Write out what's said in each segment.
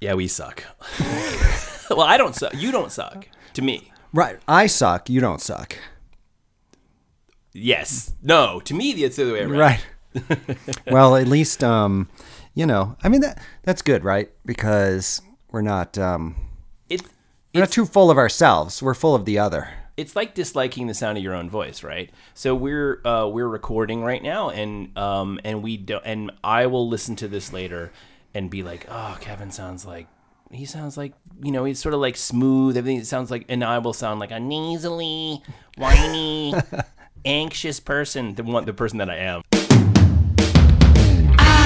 Yeah, we suck. well, I don't suck. You don't suck. To me. Right. I suck. You don't suck. Yes. No. To me, it's the other way around. Right. well, at least um, you know, I mean that that's good, right? Because we're not um It, we're not too full of ourselves. We're full of the other. it's like disliking the sound of your own voice, right? So we're uh, we're recording right now, and um and we don't, and I will listen to this later and be like, oh, Kevin sounds like he sounds like you know he's sort of like smooth. Everything sounds like, and I will sound like a nasally, whiny, anxious person. The one, the person that I am. I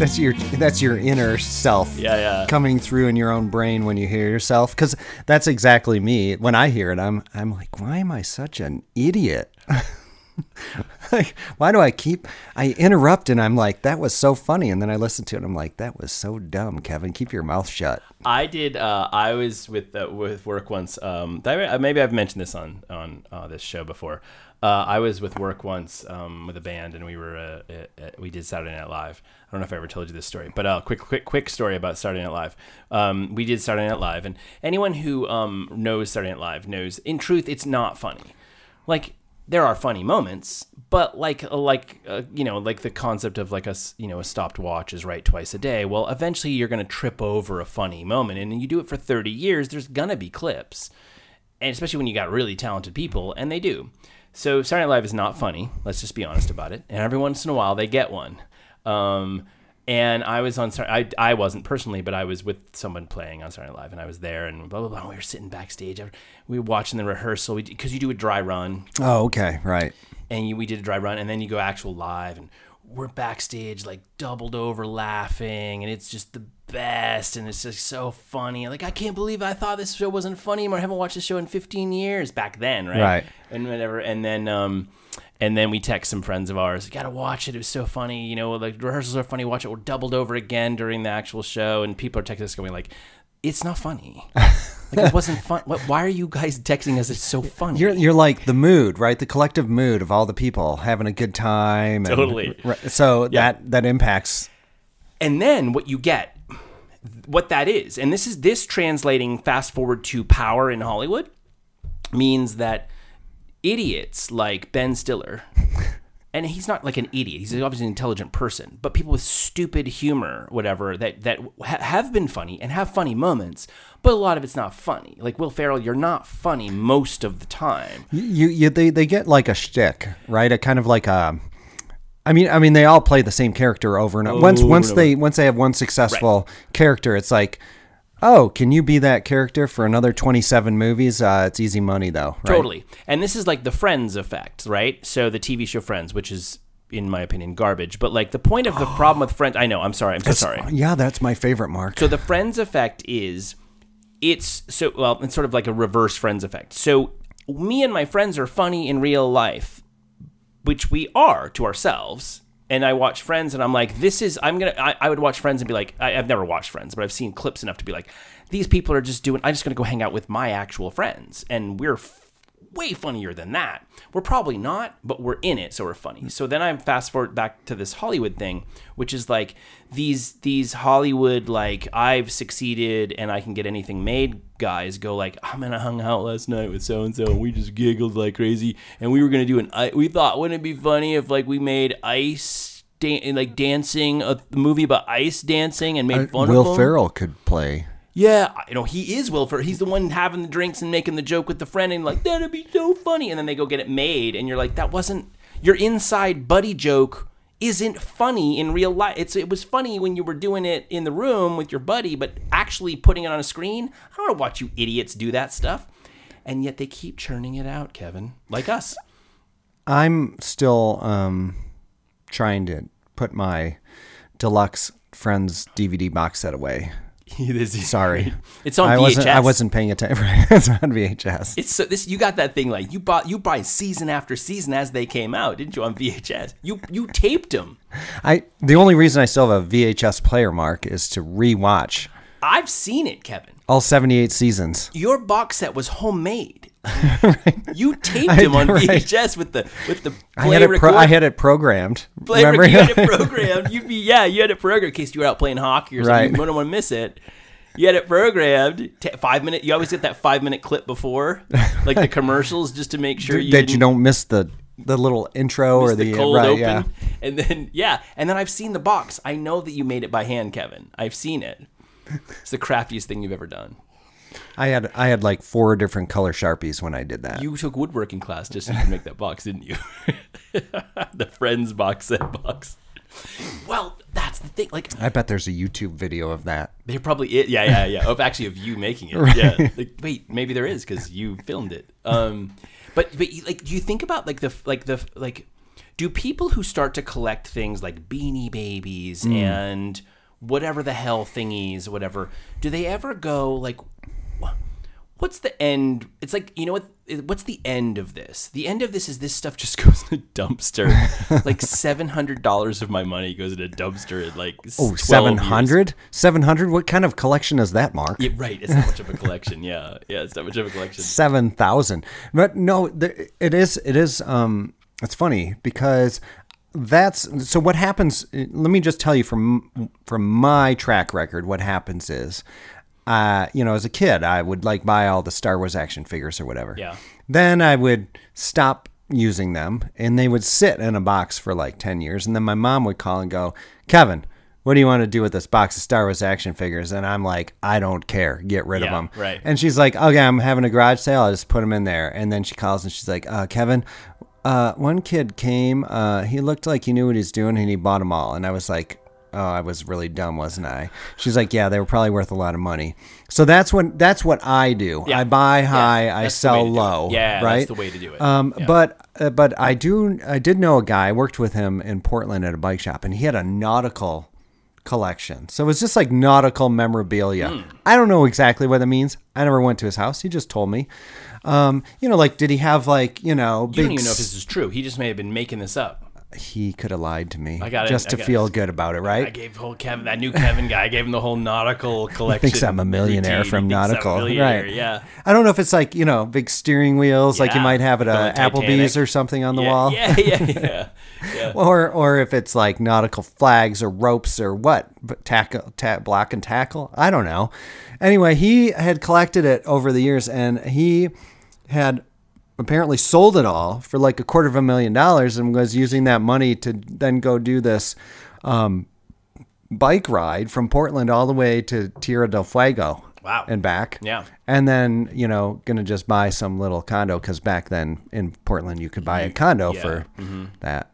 That's your that's your inner self. Yeah, yeah. Coming through in your own brain when you hear yourself cuz that's exactly me. When I hear it, I'm I'm like, why am I such an idiot? like, why do I keep I interrupt and I'm like, that was so funny and then I listen to it and I'm like, that was so dumb, Kevin. Keep your mouth shut. I did. Uh, I was with uh, with work once. Um, maybe I've mentioned this on on uh, this show before. Uh, I was with work once um, with a band, and we were uh, uh, we did Saturday Night Live. I don't know if I ever told you this story, but uh, quick, quick, quick story about Saturday Night Live. Um, we did Saturday Night Live, and anyone who um, knows Saturday Night Live knows, in truth, it's not funny. Like there are funny moments, but like like uh, you know like the concept of like a you know a stopped watch is right twice a day. Well, eventually you're going to trip over a funny moment, and you do it for 30 years. There's gonna be clips, and especially when you got really talented people, and they do. So Saturday Night Live is not funny. Let's just be honest about it. And every once in a while they get one. Um, and I was on. I I wasn't personally, but I was with someone playing on Saturday Night Live, and I was there, and blah blah blah. We were sitting backstage. We were watching the rehearsal because you do a dry run Oh, okay, right. and you, we did a dry run, and then you go actual live, and we're backstage like doubled over laughing, and it's just the best, and it's just so funny. Like I can't believe I thought this show wasn't funny anymore. I haven't watched this show in 15 years back then, right? Right. And whatever, and then um, and then we text some friends of ours, you gotta watch it. It was so funny, you know. Like rehearsals are funny. Watch it. We're doubled over again during the actual show, and people are texting us going like, "It's not funny." Like it wasn't fun. What, why are you guys texting us? It's so funny. You're you're like the mood, right? The collective mood of all the people having a good time. and- Totally. right, so Yeah. that that impacts. and then what you get what that is and this is this translating fast forward to power in hollywood means that idiots like ben stiller and he's not like an idiot he's obviously an intelligent person but people with stupid humor whatever that that ha- have been funny and have funny moments but a lot of it's not funny like will ferrell you're not funny most of the time You you they, they get like a shtick, right? A kind of like a. I mean, I mean, they all play the same character over and over. Once once they once they have one successful character, it's like, oh, can you be that character for another twenty seven movies? Uh, it's easy money though, right? Totally. And this is like the Friends effect, right? So the TV show Friends, which is in my opinion garbage, but like the point of the problem with Friends, I know, I'm sorry, I'm so sorry. Yeah, that's my favorite mark. So the Friends effect is it's so well, it's sort of like a reverse Friends effect. So me and my friends are funny in real life, which we are to ourselves. And I watch Friends, and I'm like, this is. I'm gonna. I, I would watch Friends and be like, I, I've never watched Friends, but I've seen clips enough to be like, these people are just doing. I'm just gonna go hang out with my actual friends, and we're way funnier than that. We're probably not, but we're in it, so we're funny. So then I fast forward back to this Hollywood thing, which is like these these Hollywood like I've succeeded and I can get anything made guys go like oh, I'm gonna hung out last night with so and so and we just giggled like crazy and we were gonna do an I we thought wouldn't it be funny if like we made ice dan- like dancing a movie about ice dancing and made uh, fun of Will. Ferrell could play. Yeah, you know, he is Ferrell. He's the one having the drinks and making the joke with the friend and like, that'd be so funny. And then they go get it made and you're like, that wasn't your inside buddy joke isn't funny in real life. It's it was funny when you were doing it in the room with your buddy, but actually putting it on a screen, I don't want to watch you idiots do that stuff. And yet they keep churning it out, Kevin. Like us. I'm still um, trying to put my deluxe friend's DVD box set away. Sorry, it's on I VHS. wasn't. I wasn't paying attention. it's on VHS. It's so this you got that thing like you bought you buy season after season as they came out, didn't you on VHS? You you taped them. I the only reason I still have a VHS player, Mark, is to rewatch I've seen it, Kevin. all 78 seasons. Your box set was homemade. You taped him on right. VHS with the with the I had it. Pro- I had it programmed. play Remember? you had it programmed. You be yeah, you had it programmed in case you were out playing hockey or something. Right. You wouldn't want to miss it. You had it programmed. T- five minute. You always get that five minute clip before, like the commercials, just to make sure you that you don't miss the the little intro or the, the uh, cold right, open. yeah. And then yeah, and then I've seen the box. I know that you made it by hand, Kevin. I've seen it. It's the craftiest thing you've ever done. I had I had like four different color sharpies when I did that. You took woodworking class just to make that box, didn't you? the Friends box set box. Well, that's the thing. Like I bet there's a YouTube video of that. They're probably it. Yeah, yeah, yeah. Of actually of you making it. Yeah. Like, wait, maybe there is because you filmed it. Um, but but like, do you think about like the like the like, do people who start to collect things like Beanie Babies and whatever the hell thingies, whatever, do they ever go like? Wh- What's the end? It's like you know what? What's the end of this? The end of this is this stuff just goes in a dumpster. like seven hundred dollars of my money goes in a dumpster at like Oh, 12 years. 700? 700? What kind of collection is that, Mark? Yeah, right. It's not much of a collection. Yeah, yeah, it's not much of a collection. 7,000. But no, it is it is um it's funny because that's so what happens let me just tell you from from my track record what happens is uh you know as a kid I would like buy all the Star Wars action figures or whatever. Yeah. Then I would stop using them and they would sit in a box for like 10 years and then my mom would call and go, "Kevin, what do you want to do with this box of Star Wars action figures?" And I'm like, "I don't care. Get rid of them." right. And she's like, "Okay, I'm having a garage sale. I'll just put them in there." And then she calls and she's like, uh, "Kevin, uh, one kid came. Uh, he looked like he knew what he's doing, and he bought them all." And I was like, "Oh, I was really dumb, wasn't I?" She's like, "Yeah, they were probably worth a lot of money." So that's what that's what I do. Yeah. I buy high, Yeah, I that's the way sell to do it. low. Yeah, right. that's the way to do it. Um, Yeah. but uh, but I do I did know a guy. I worked with him in Portland at a bike shop, and he had a nautical collection. So it was just like nautical memorabilia. Hmm. I don't know exactly what that means. I never went to his house. He just told me. Um, you know, like did he have like you know big? You don't even know if this is true. He just may have been making this up. He could have lied to me. I got it. just I to got feel good about it, right? I right? gave whole Kevin that new Kevin guy. I gave him the whole nautical collection. Thinks I'm a millionaire routine. from He thinks I'm a nautical, millionaire, right? Yeah. I don't know if it's like you know big steering wheels, like you Yeah. might have at a Applebee's Titanic. or something on the yeah, wall. Yeah, yeah, yeah. yeah. or or if it's like nautical flags or ropes or what but tackle ta- block and tackle i don't know anyway he had collected it over the years and he had apparently sold it all for like a quarter of a million dollars and was using that money to then go do this um, bike ride from portland all the way to tierra del fuego Wow. and back. Yeah. and then you know gonna just buy some little condo because back then in portland you could buy a condo yeah. for that.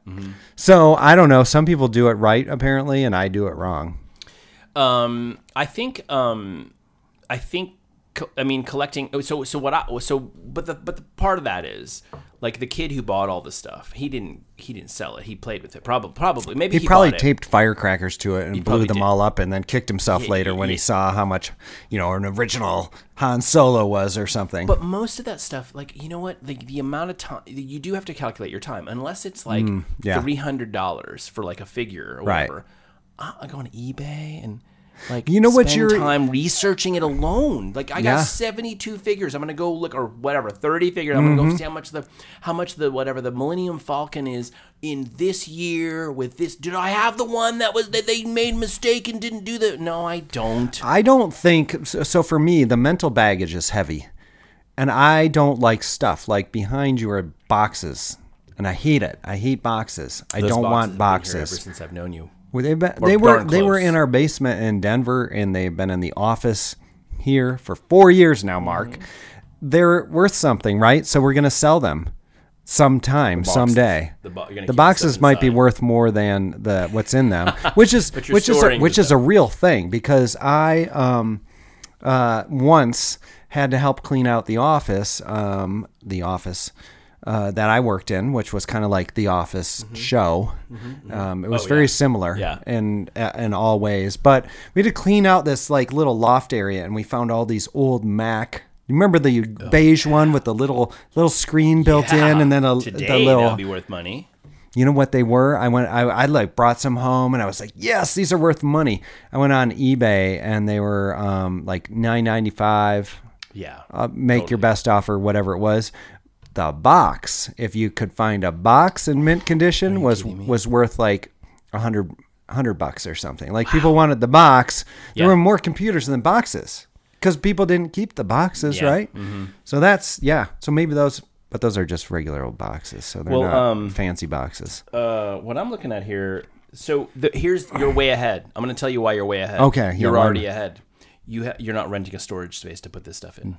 So i don't know. Some people do it right apparently and i do it wrong. Um, I think, um, I think, co- I mean, collecting. oh, So, so what I so, but the but the part of that is like the kid who bought all the stuff. He didn't he didn't sell it. He played with it. Probably, probably, maybe he, he, probably bought it. taped firecrackers to it and blew them did. all up and then kicked himself later when he saw how much you know an original han solo was or something But most of that stuff, like you know what, the, the amount of time you do have to calculate your time, unless it's like Mm, yeah. three hundred dollars for like a figure or Right. whatever. I go on eBay and like You know what you're- time researching it alone. Like I Yeah. got seventy two figures. I'm gonna go look or whatever thirty figures. I'm gonna Mm-hmm. go see how much the how much the whatever the Millennium Falcon is in this year with this. Did I have the one that was that they made mistake and didn't do the? No, I don't. I don't think so, so. For me, the mental baggage is heavy, and I don't like stuff like behind you are boxes, and I hate it. I hate boxes. I don't boxes want have been here boxes. ever since I've known you. Well, they been, they were they were in our basement in Denver, and they've been in the office here for four years now. Mark, Mm-hmm. they're worth something, right? So we're gonna sell them sometime, someday. The bo- the boxes might be worth more than the what's in them, which is which is a, which the is a real thing because I um uh once had to help clean out the office um the office uh, that I worked in, which was kind of like the office show. Um, it was Oh, very yeah. similar Yeah. in in all ways. But we had to clean out this like little loft area, and we found all these old Mac. You remember the beige one with the little little screen built in, and then a today the little that would be worth money. you know what they were? I went, I, I like brought some home and I was like, yes, these are worth money. I went on eBay and they were um, like nine ninety five. Yeah. Uh, make your best offer, whatever it was. The box, if you could find a box in mint condition, was was worth like a hundred hundred bucks or something. Like people wanted the box. There Yeah. were more computers than boxes because people didn't keep the boxes, Yeah. right? So that's yeah. So maybe those, but those are just regular old boxes. So they're Well, not um, fancy boxes. Uh, what I'm looking at here. So the, here's you're way ahead. I'm going to tell you why you're way ahead. Okay, you're why- already ahead. You ha- you're not renting a storage space to put this stuff in.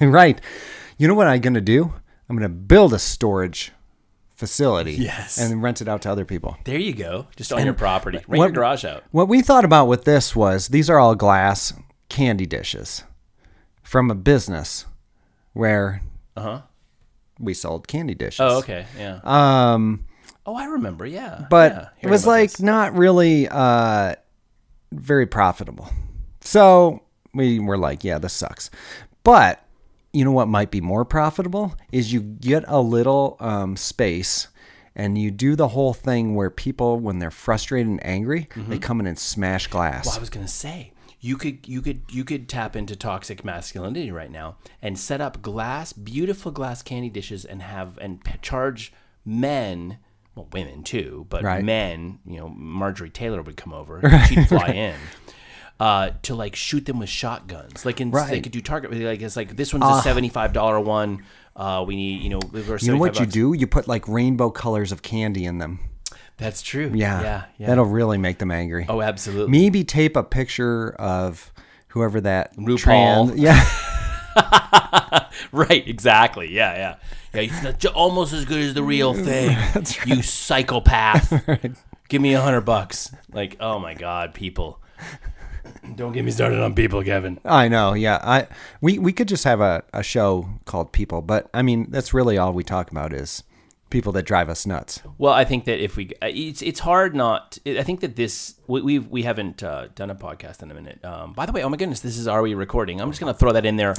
right. You know what I'm going to do? I'm going to build a storage facility. Yes. And rent it out to other people. There you go. Just on your property. Rent what- your garage out. What we thought about with this was these are all glass candy dishes from a business where Uh huh. we sold candy dishes. Oh, okay. Yeah. Um, oh, I remember. Yeah. but Yeah, it was like this. not really uh, very profitable. So we were like, yeah, this sucks. But you know what might be more profitable is you get a little um, space and you do the whole thing where people, when they're frustrated and angry, they come in and smash glass. Mm-hmm. Well, I was gonna say you could you could you could tap into toxic masculinity right now and set up glass, beautiful glass candy dishes, and have and p- charge men, well, women too, but Right. men. You know, Marjorie Taylor would come over. She'd fly in. Uh, to like shoot them with shotguns, like in, they could do target. Like it's like this one's a seventy-five dollar one. Uh, we need you know. You know what you do? You put like rainbow colors of candy in them. That's true. Yeah. yeah, yeah. That'll really make them angry. oh, absolutely. Maybe tape a picture of whoever that RuPaul. trans- yeah. Right, exactly. Yeah, yeah. Yeah, it's not, almost as good as the real thing. Right. You psychopath. Give me a hundred bucks. Like, oh my god, people. Don't get me started on people, Kevin. I know, yeah. I we we could just have a, a show called People, but I mean that's really all we talk about is people that drive us nuts. Well, I think that if we, uh, it's it's hard not. I think that this we we, we haven't uh, done a podcast in a minute. Um, by the way, oh my goodness, this is are we recording? I'm just gonna throw that in there.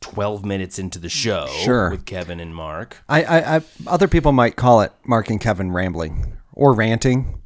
Twelve minutes into the show, Sure. with Kevin and Mark. I, I, I other people might call it Mark and Kevin rambling or ranting.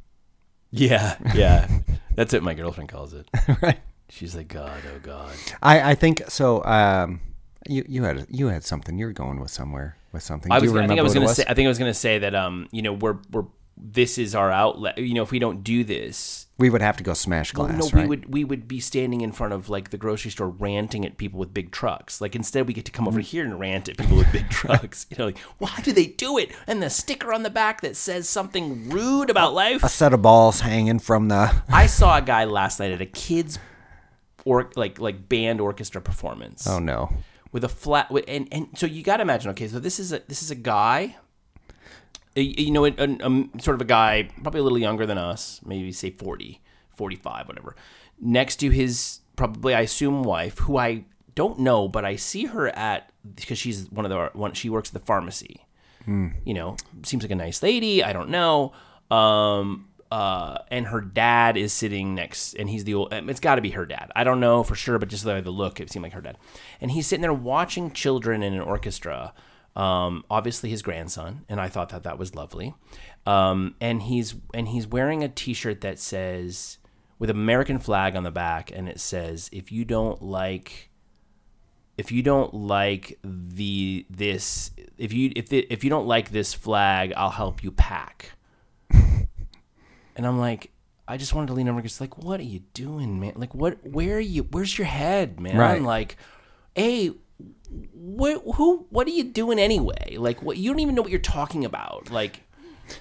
Yeah, yeah, that's what my girlfriend calls it. right. She's like, God, oh God. I, I think so. Um, you you had you had something. You're going with somewhere with something. I was. I think I was going to say. I think I was going to say that. Um, you know, we're we're this is our outlet. You know, if we don't do this, we would have to go smash well, glass. no, right? we would we would be standing in front of like the grocery store ranting at people with big trucks. Like instead, we get to come over mm-hmm. here and rant at people with big trucks. You know, like why do they do it? And the sticker on the back that says something rude about life. a set of balls hanging from the. I saw a guy last night at a kids or like like band orchestra performance. Oh no. with a flat with, and and so you got to imagine okay so this is a this is a guy you know a, a- um, sort of a guy probably a little younger than us maybe say 40 45 whatever next to his probably i assume wife who i don't know but i see her at because she's one of the one she works at the pharmacy. You know seems like a nice lady i don't know um uh and her dad is sitting next and he's the old um, it's got to be her dad. I don't know for sure but just by the look it seemed like her dad. And he's sitting there watching children in an orchestra um obviously his grandson and i thought that that was lovely. Um and he's and he's wearing a t-shirt that says with american flag on the back and it says if you don't like if you don't like the this if you if the, if you don't like this flag i'll help you pack. And i'm like i just wanted to lean over and just like what are you doing man? Like what where are you where's your head man? Right. like hey what who what are you doing anyway like what you don't even know what you're talking about like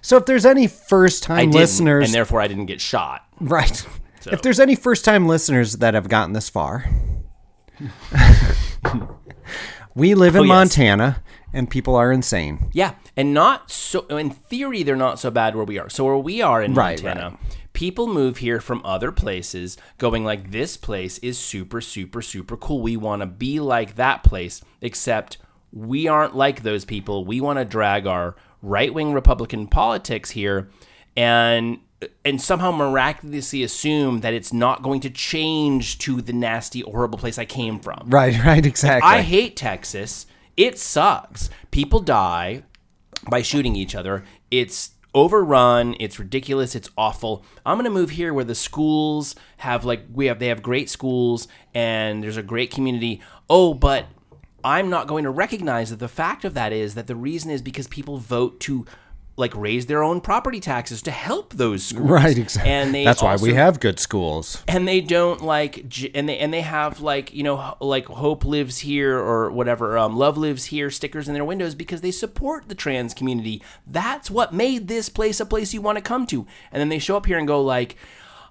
So if there's any first time listeners, and therefore i didn't get shot right? If there's any first time listeners that have gotten this far, we live in Oh, yes. Montana and people are insane. Yeah, and not so. In theory, they're not so bad where we are. So where we are in Right, Montana, people move here from other places, going like, "This place is super, super, super cool. We want to be like that place." Except we aren't like those people. We want to drag our right wing Republican politics here and and somehow miraculously assume that it's not going to change to the nasty, horrible place I came from. Right, right, exactly. I hate Texas. It sucks. People die by shooting each other. It's overrun. It's ridiculous. It's awful. I'm gonna move here where the schools have like we have they have great schools and there's a great community. Oh, but I'm not going to recognize that the fact of that is that the reason is because people vote to like raise their own property taxes to help those schools. right, exactly. And they That's why we have good schools. and they don't like and they and they have like you know like hope lives here or whatever um, love lives here stickers in their windows because they support the trans community that's what made this place a place you want to come to and then they show up here and go like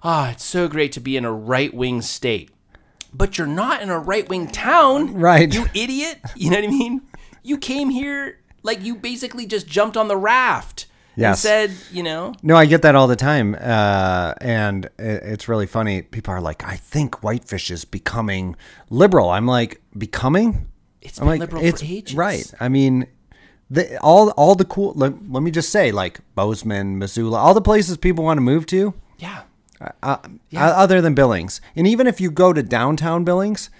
ah it's so great to be in a right-wing state but you're not in a right-wing town Right. you idiot you know what i mean you came here like you basically just jumped on the raft Yes. and said you know No, I get that all the time, uh, and it, it's really funny. People are like, "I think Whitefish is becoming liberal." I'm like, "Becoming?" It's I'm been like, liberal it's for ages. right. I mean, the, all all the cool. Let, let me just say, like Bozeman, Missoula, all the places people want to move to, yeah uh, other than Billings, and even if you go to downtown Billings,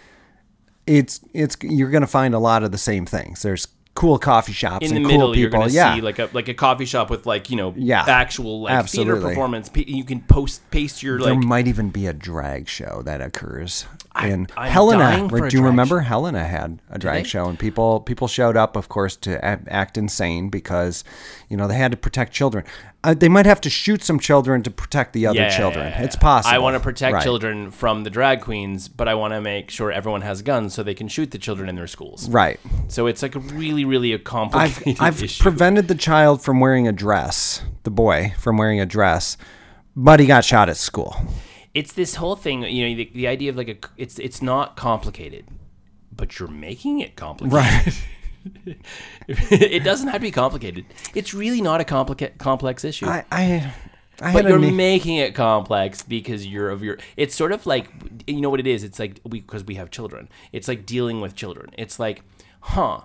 it's it's you're going to find a lot of the same things. There's cool coffee shops in the and cool middle people. you're gonna yeah, see like a like a coffee shop with like you know Yeah. actual like theater performance you can post paste your there like might even be a drag show that occurs. in I'm Helena, do you remember Helena had a drag show, and people people showed up, of course, to act insane because you know they had to protect children. Uh, they might have to shoot some children to protect the other Yeah, children. yeah, yeah, It's possible. I want to protect Right. children from the drag queens, but I want to make sure everyone has guns so they can shoot the children in their schools. Right. So it's like a really, really a I've complicated I've issue. prevented the child from wearing a dress, the boy from wearing a dress, but he got shot at school. it's this whole thing, you know, the, the idea of like a it's it's not complicated, but you're making it complicated. Right. it doesn't have to be complicated. It's really not a complica- complex issue. I I, I but you're ne- making it complex because you're of your it's sort of like you know what it is it's like we because we have children it's like dealing with children it's like huh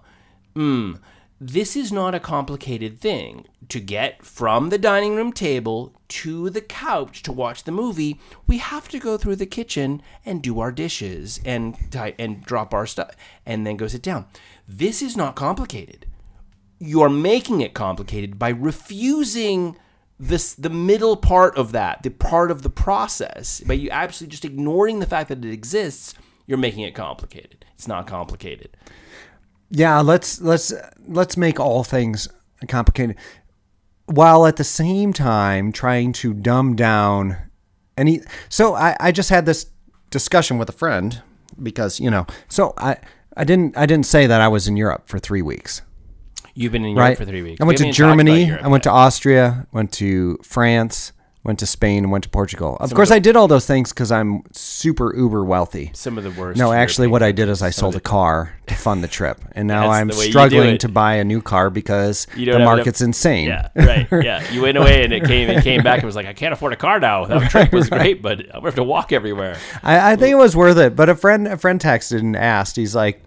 mm, this is not a complicated thing to get from the dining room table to the couch to watch the movie we have to go through the kitchen and do our dishes and and drop our stuff and then go sit down this is not complicated you're making it complicated by refusing this the middle part of that, the part of the process. By you absolutely just ignoring the fact that it exists, you're making it complicated. It's not complicated. Yeah, let's let's let's make all things complicated, while at the same time trying to dumb down any. So I I just had this discussion with a friend because you know so I I didn't I didn't say that I was in Europe for three weeks. You've been in Europe right? for three weeks. I We went to talked about Germany. Europe I went yet. to Austria. Went to France. Went to Spain. Went to Portugal. Of course, I did all those things because I'm super uber wealthy. some of the worst. No, actually, European what I did is I sold of a car to fund the trip, and now I'm the way you do struggling to buy a new car because the don't enough- market's insane. Yeah, right. Yeah, you went away and it came. It came back and was like, I can't afford a car now. That trip was great, but I'm gonna have to walk everywhere. I, I think it was worth it. But a friend, a friend texted and asked. He's like,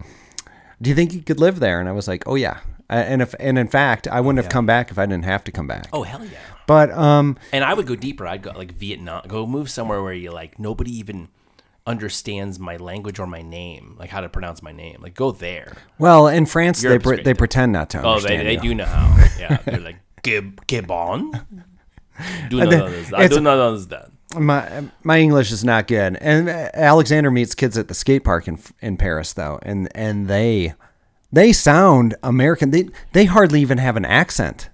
"Do you think you could live there?" And I was like, "Oh yeah." Uh, And if and in fact, I wouldn't have come back if I didn't have to come back. Oh hell yeah! But um, And I would go deeper. I'd go like Vietnam. Go move somewhere where you like nobody even understands my language or my name, like how to pronounce my name. Like go there. well, in France, they pre- they pretend not to Oh, understand they, they you. do know how. Yeah, they're like Gib Gibbon. Do not understand. I do not understand. My my English is not good. And uh, Alexander meets kids at the skate park in in Paris though, and and they they sound American. They they hardly even have an accent.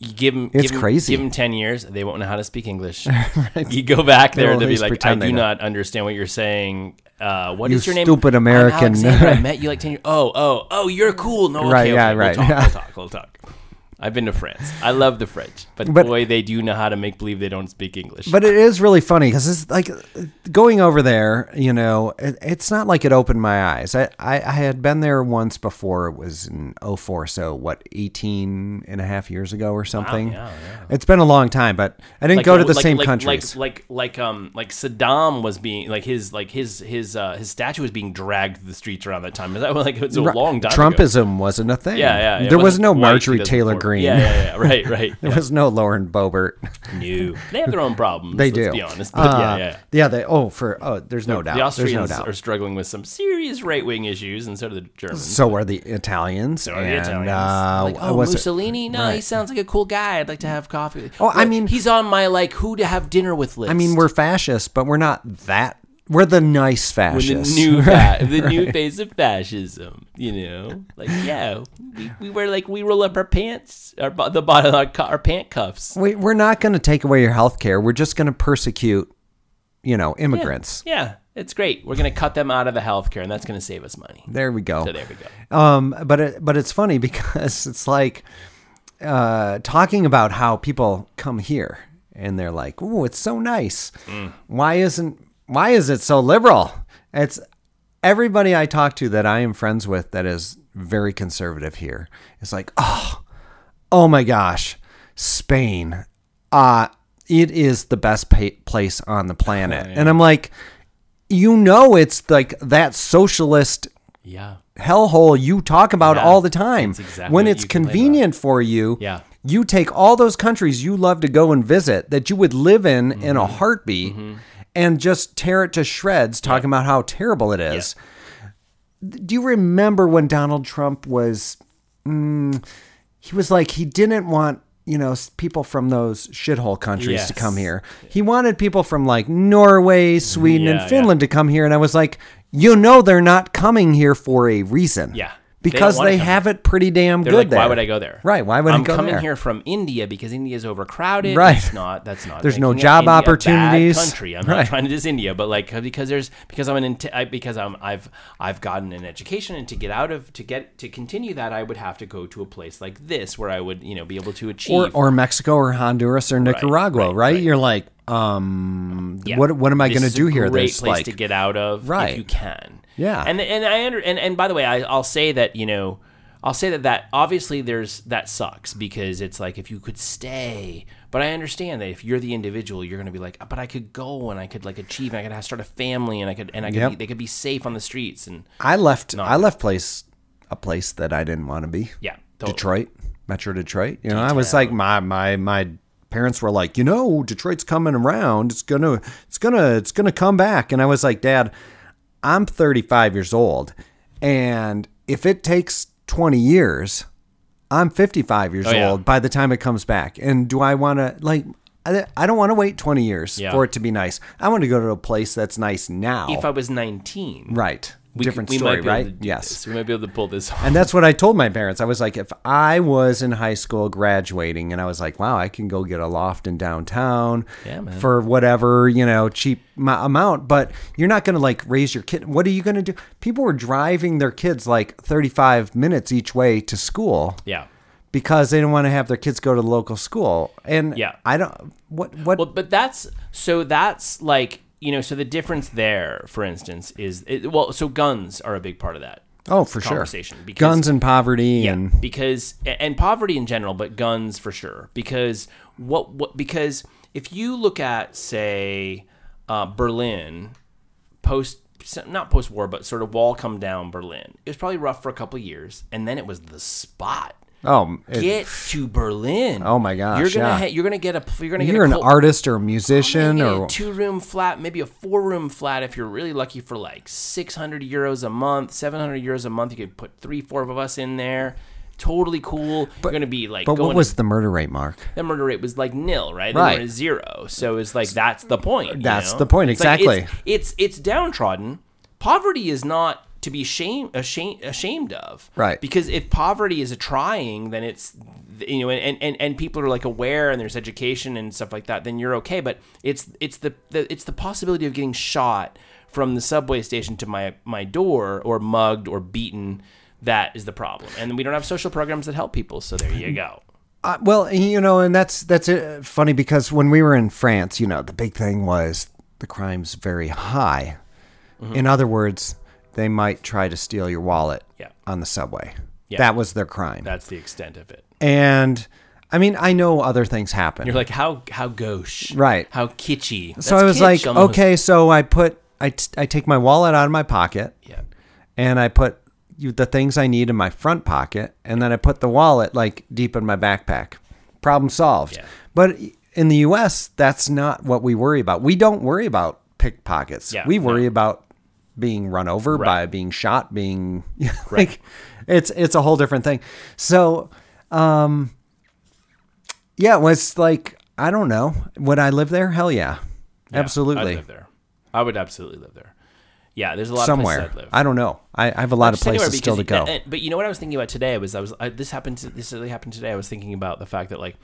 You give them, It's give 'em- crazy. Give them ten years, they won't know how to speak English. You go back there, They'll they'll be like, "I do they know." not understand what you're saying. Uh, what You is your name? stupid American." Alexander. I met you like ten years. Oh, oh, oh, you're cool. No, okay, Right, okay. yeah, we'll right. Talk, we'll talk. We'll talk. I've been to France. I love the French, but, But- boy, they do know how to make believe they don't speak English. But it is really funny because it's like going over there, you know, it, it's not like it opened my eyes. I, I, I had been there once before. It was in 04, so what, 18 and a half years ago or something? yeah, yeah. It's been a long time, but I didn't Like, go to the like- same like, countries. Like, like, like, um, like Saddam was being like his, like his, his, uh, his statue was being dragged through the streets around that time. Is that like it was a long time? ago. Trumpism wasn't a thing. Yeah, yeah. There was no Marjorie Taylor Greene. Yeah, yeah, yeah. Right, right. There was no Lauren Boebert. No, they have their own problems. They let's do. Be honest, but Uh, yeah, yeah. Yeah, they. Oh, for oh, there's no doubt. The Austrians no doubt. are struggling with some serious right wing issues, and so do the Germans. so are the Italians. So are the Italians. Uh, like, oh, was it- Mussolini? No, he sounds like a cool guy. I'd like to have coffee. Oh, I mean- he's on my like who to have dinner with list. I mean, we're fascists, but we're not that. We're the nice When the fascists. new fa- the new face of fascism. You know, like yeah, we, we wear like we roll up our pants, our the bottom of our, our pant cuffs. we, we're not going to take away your health care. We're just going to persecute, you know, immigrants. Yeah, it's great. We're gonna cut them out of the healthcare, and that's gonna save us money. There we go. So there we go. Um, but it, but it's funny because it's like uh, talking about how people come here and they're like, "Oh, it's so nice. Why isn't why is it so liberal?" It's everybody I talk to that I am friends with that is very conservative here. It's like, "Oh, oh my gosh, Spain. Uh it is the best pa- place on the planet." And I'm like, "You know it's like that socialist Yeah. hellhole you talk about Yeah, all the time. exactly when it's convenient for you, Yeah. you take all those countries you love to go and visit that you would live in in Mm-hmm. a heartbeat and just tear it to shreds talking about how terrible it is. Do you remember when Donald Trump was mm, he was like he didn't want you know people from those shithole countries to come here. He wanted people from like Norway, Sweden, Yeah, and yeah. Finland to come here, and I was like, you know, they're not coming here for a reason. Yeah. They because they, come have it pretty damn They're good like, there. why would I go there? Right? Why would I'm I go coming there? here from India because India is overcrowded. Right. It's not. That's not. There's no job India opportunities. country. I'm Right. not trying to diss India, but like because there's because I'm an I, because I'm I've I've gotten an education and to get out of to get to continue that I would have to go to a place like this where I would you know be able to achieve. Or, or Mexico or Honduras or Nicaragua, right, right. You're like, um, Yeah. what what am I going to do here? Great That's place like, to get out of, Right. If you can, Yeah. And and I under and, and by the way, I, I'll say that you know, I'll say that that obviously there's that sucks because it's like if you could stay, but I understand that if you're the individual, you're going to be like, but I could go and I could like achieve, and I could have, start a family, and I could and I could Yep. be, they could be safe on the streets, and I left. I left place a place that I didn't want to be. yeah, totally. Detroit, Metro Detroit. You know, I was like my my my parents were like, you know, Detroit's coming around. It's gonna it's gonna it's gonna come back. And I was like, Dad, I'm 35 years old, and if it takes 20 years, I'm 55 years Oh, yeah. old by the time it comes back. And do I want to like? I don't want to wait 20 years Yeah. for it to be nice. I want to go to a place that's nice now. If I was 19, right. We Different we story, might right? Yes. this. we might be able to pull this off. And that's what I told my parents. I was like, if I was in high school graduating and I was like, wow, I can go get a loft in downtown Yeah, for whatever, you know, cheap amount, but you're not going to like raise your kid. What are you going to do? People were driving their kids like 35 minutes each way to school yeah. because they didn't want to have their kids go to the local school. And Yeah. I don't, what, what, Well, but that's so that's like you know so the difference there, for instance, is it, well, so guns are a big part of that. oh, for sure. conversation because- Guns and poverty Yeah, and because and poverty in general, but guns for sure. Because what what because if you look at say uh, Berlin post not post war, but sort of wall come down Berlin, it was probably rough for a couple years, and then it was the spot. Oh, it- Get to Berlin. Oh my gosh, You're gonna yeah. ha- you're gonna get a you're gonna get you're a an artist or a musician Maybe or a two room flat, maybe a four room flat if you're really lucky for like 600 euros a month, 700 euros a month. You could put three, four of us in there. Totally cool. you're going to be like, but what was the murder rate, Mark? the murder rate was like nil, right? They Right. zero. So it's like, that's the point. you That's know? the point, It's like, exactly. it's, it's, it's downtrodden. Poverty is not to be shame, ashamed, ashamed of. Right. Because if poverty is a trying, then it's you know, and, and, and people are like aware and there's education and stuff like that, then you're okay. But it's it's the, the it's the possibility of getting shot from the subway station to my my door or mugged or beaten that is the problem. And we don't have social programs that help people. So there you go. Uh, well, you know, and that's that's uh, funny because when we were in France, you know, the big thing was the crime's very high. Mm-hmm. In other words, they might try to steal your wallet Yeah. on the subway. Yeah. That was their crime. That's the extent of it. and I mean, I know other things happen. You're like how how gauche, Right. How kitschy. so I was like, almost. okay, so I put I, t- I take my wallet out of my pocket yeah, and I put you- the things I need in my front pocket, and then I put the wallet like deep in my backpack. Problem solved. Yeah. But in the U.S., that's not what we worry about. We don't worry about pickpockets. Yeah, we worry no. about being run over Right. by being shot, being like Right. it's it's a whole different thing. So, um, yeah, it was like I don't know. Would I live there? Hell yeah, Yeah, absolutely. I'd live there. I would absolutely live there. Yeah, there's a lot Somewhere. of places I'd live. I don't know. I, I have a lot of places still to go. but you know what I was thinking about today was I was I, this happened to, this really happened today. I was thinking about the fact that like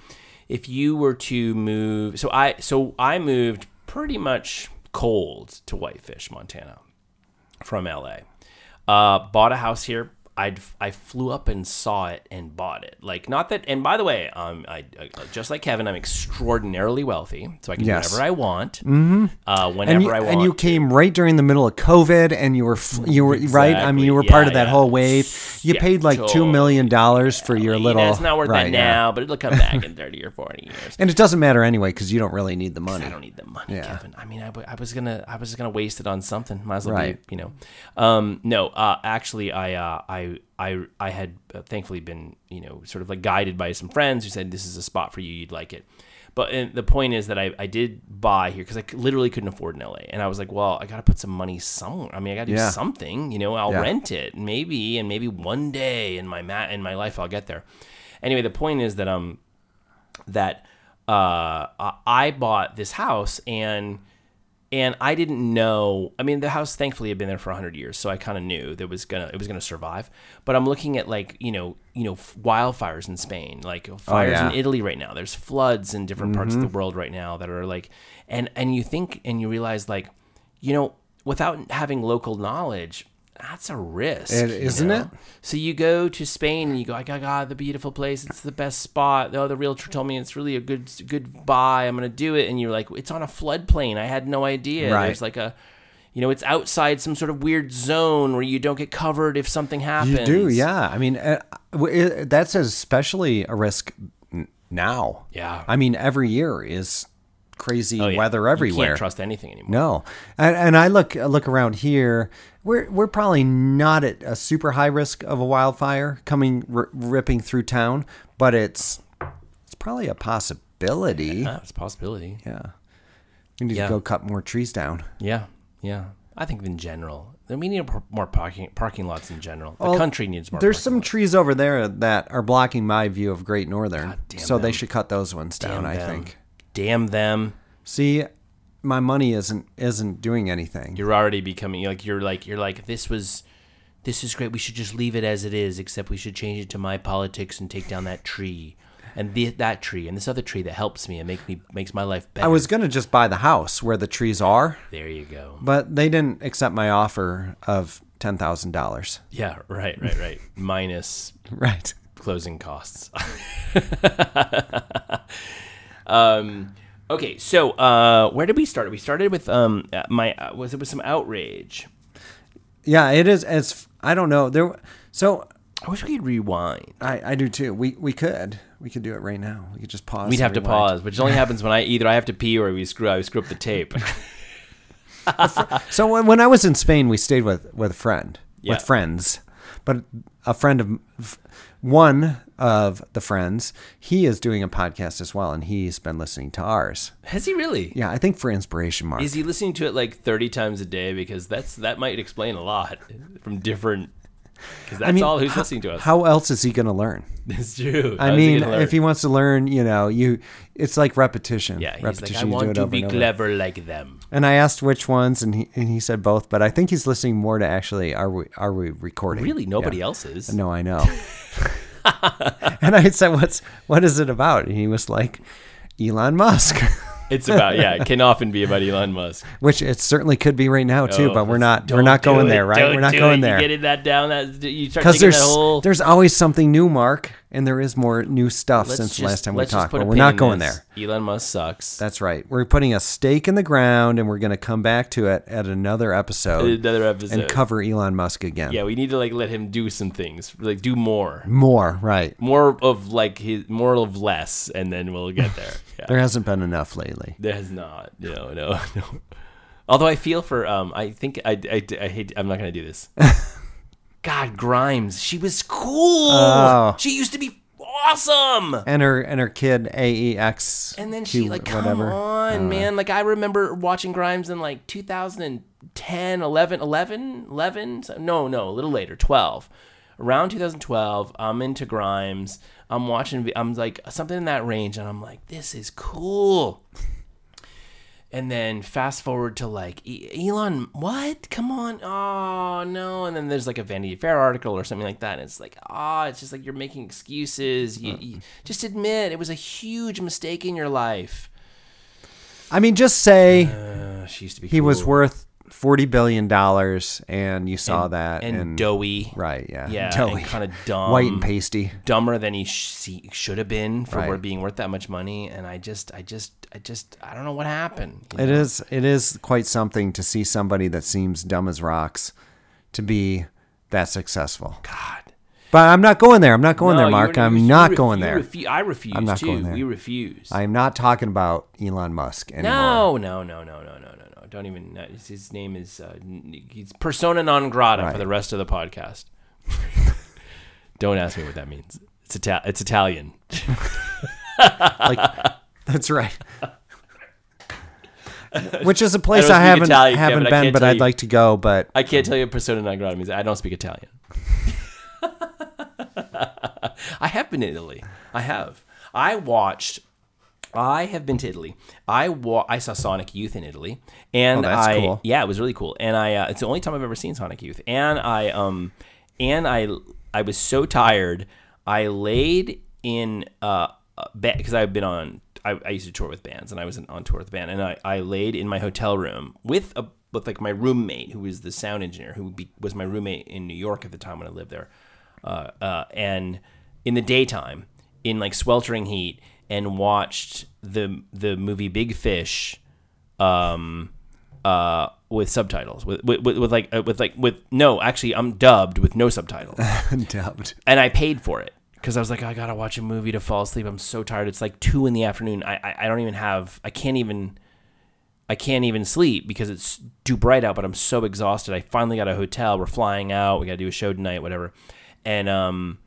if you were to move, so I so I moved pretty much cold to Whitefish, Montana, from LA. Uh, bought a house here. I I flew up and saw it and bought it. Like not that. And by the way, um, I, I just like Kevin, I'm extraordinarily wealthy, so I can Yes. do whatever I want, mm-hmm. uh, whenever and you, I want. and you came right during the middle of COVID, and you were you were right. I mean, you were Exactly. part of that yeah. whole wave. You Yeah, paid like two totally. million dollars for your You know, little. it's not worth right, that yeah. now, but it'll come back in 30 or 40 years. and it doesn't matter anyway because you don't really need the money. I don't need the money, Yeah. Kevin. I mean, I, I was gonna, I was gonna waste it on something. Might as well Right. be, you know. Um, no, uh, actually, I, uh, I, I, I had uh, thankfully been, you know, sort of like guided by some friends who said this is a spot for you. You'd like it. But and the point is that I, I did buy here because I literally couldn't afford in LA, and I was like, well, I got to put some money somewhere. I mean, I got to do Yeah. something. You know, I'll Yeah. rent it maybe, and maybe one day in my mat in my life I'll get there. Anyway, the point is that um that uh, I bought this house and and I didn't know. I mean, the house thankfully had been there for hundred years, so I kind of knew that it was gonna it was gonna survive. But I'm looking at like you know you know wildfires in Spain, like oh, fires yeah. in Italy right now. There's floods in different parts of the mm-hmm. world right now that are like, and and you think and you realize like, you know, without having local knowledge. That's a risk, It- isn't know? it? So you go to Spain and you go, I got God, the beautiful place. It's the best spot. Oh, the realtor told me it's really a good good buy. I'm gonna do it. And you're like, it's on a floodplain. I had no idea. Right. There's like a, you know, it's outside some sort of weird zone where you don't get covered if something happens. You do, yeah. I mean, uh, it, that's especially a risk now. Yeah. I mean, every year is crazy Oh, yeah. weather You everywhere. can't trust anything anymore. No, and, and I look I look around here. We're we're probably not at a super high risk of a wildfire coming r- ripping through town, but it's it's probably a possibility. Yeah, ah, it's a possibility. Yeah, we need Yeah. to go cut more trees down. Yeah, yeah. I think in general, we need more parking parking lots in general. The Well, country needs more. There's some lots. trees over there that are blocking my view of Great Northern, so they should cut those ones down. Damn I them. think. Damn them. See, my money isn't isn't doing anything. You're already becoming like you're like you're like this was this is great. We should just leave it as it is, except we should change it to my politics and take down that tree and the, that tree and this other tree that helps me and make me makes my life better. I was gonna just buy the house where the trees are, there. You go. but they didn't accept my offer of ten thousand dollars. Yeah. Right. Right. Right. Minus Right. closing costs. um. Okay. So, uh, where did we start? We started with um my uh, was it with some outrage. Yeah, it is. As I don't know there. So I wish we could rewind. I I do too. We we could we could do it right now. We could just pause. We'd have to pause, which only happens when I either I have to pee or we screw I screw up the tape. So when, when I was in Spain, we stayed with with a friend, Yeah. with friends, but a friend of one of the friends, he is doing a podcast as well, and he's been listening to ours. Has he really? Yeah, I think for inspiration, Mark. Is he listening to it like thirty times a day? Because that's that might explain a lot from different. Because that's I mean, all who's how, listening to us. How else is he going to learn? It's true. I How he mean, if he wants to learn, you know, you it's like repetition. yeah, repetition. like, I want to be clever like them. And I asked which ones, and he and he said both. But I think he's listening more to actually are we are we recording? Really, nobody Yeah. else is. No, I know. and I said, "What's what is it about?" And he was like, "Elon Musk," It's about yeah. It can often be about Elon Musk. which it certainly could be right now too. Oh, but we're not we're don't going it. there, right? Don't we're not going it. there You getting that down? That you start because there's that whole. there's always something new, Mark. And there is more new stuff Let's since just- last time we talked, but we're not going there. Elon Musk sucks. That's right. We're putting a stake in the ground, and we're going to come back to it at another episode Another episode. and cover Elon Musk again. yeah, we need to like let him do some things, like do more, More, right. more of like his, more of less, and then we'll get there. Yeah. There hasn't been enough lately. There has not. No, no, no. Although I feel for, um, I think I, I, I hate. I'm not gonna do this. God, Grimes. She was cool. Oh. She used to be awesome. And her and her kid AEX. And then she like, come whatever. on, uh, man. Like I remember watching Grimes in like 2010, 11, 11, 11. So- No, no, a little later, 12. Around 2012, I'm into Grimes. I'm watching. I'm like something in that range, and I'm like, this is cool. And then fast forward to like E- Elon, what? Come on, oh no! And then there's like a Vanity Fair article or something like that. And it's like, ah, it's just like you're making excuses. You, you just admit it was a huge mistake in your life. I mean, just say Uh, she used to be. he was worth forty billion dollars, and you saw that, and, and, doughy, right, yeah, Yeah, doughy, kind of dumb, white and pasty. dumber than he sh- he should have been for Right. being worth that much money. And I just, I just, I just, I don't know what happened. It know? is it is quite something to see somebody that seems dumb as rocks to be that successful. God. But I'm not going there. I'm not going No, there, Mark. I'm not going there. refu- I refuse I'm not too. going there. We refuse. I'm not talking about Elon Musk anymore. no, no, no, no, no, no, no. Don't even. No, his- name is. Uh, he's persona non grata Right. for the rest of the podcast. Don't ask me what that means. It's Ita- It's Italian. Like that's right. Which is a place don't I, haven't Italian, haven't Kevin. I been, but I'd you. like to go. But I can't tell you persona non grata means. I don't speak Italian. I have been in Italy. I have. I watched. I have been to Italy. I wa- I saw Sonic Youth in Italy, and Oh, I cool. yeah, it was really cool. And I uh, it's the only time I've ever seen Sonic Youth. And I um and I I was so tired. I laid in uh because I've been on. I, I used to tour with bands, and I was on tour with the band, and I, I laid in my hotel room with a with like my roommate who was the sound engineer who be, was my roommate in New York at the time when I lived there, uh, uh, and in the daytime in like sweltering heat and watched the the movie Big Fish um uh with subtitles with with, with, with like uh, with like with no actually I'm dubbed with no subtitles. Dubbed. and I paid for it because I was like I gotta watch a movie to fall asleep. I'm so tired. It's like two in the afternoon. I, I I don't even have I can't even I can't even sleep because it's too bright out but I'm so exhausted. I finally got a hotel. We're flying out. We gotta do a show tonight whatever. And um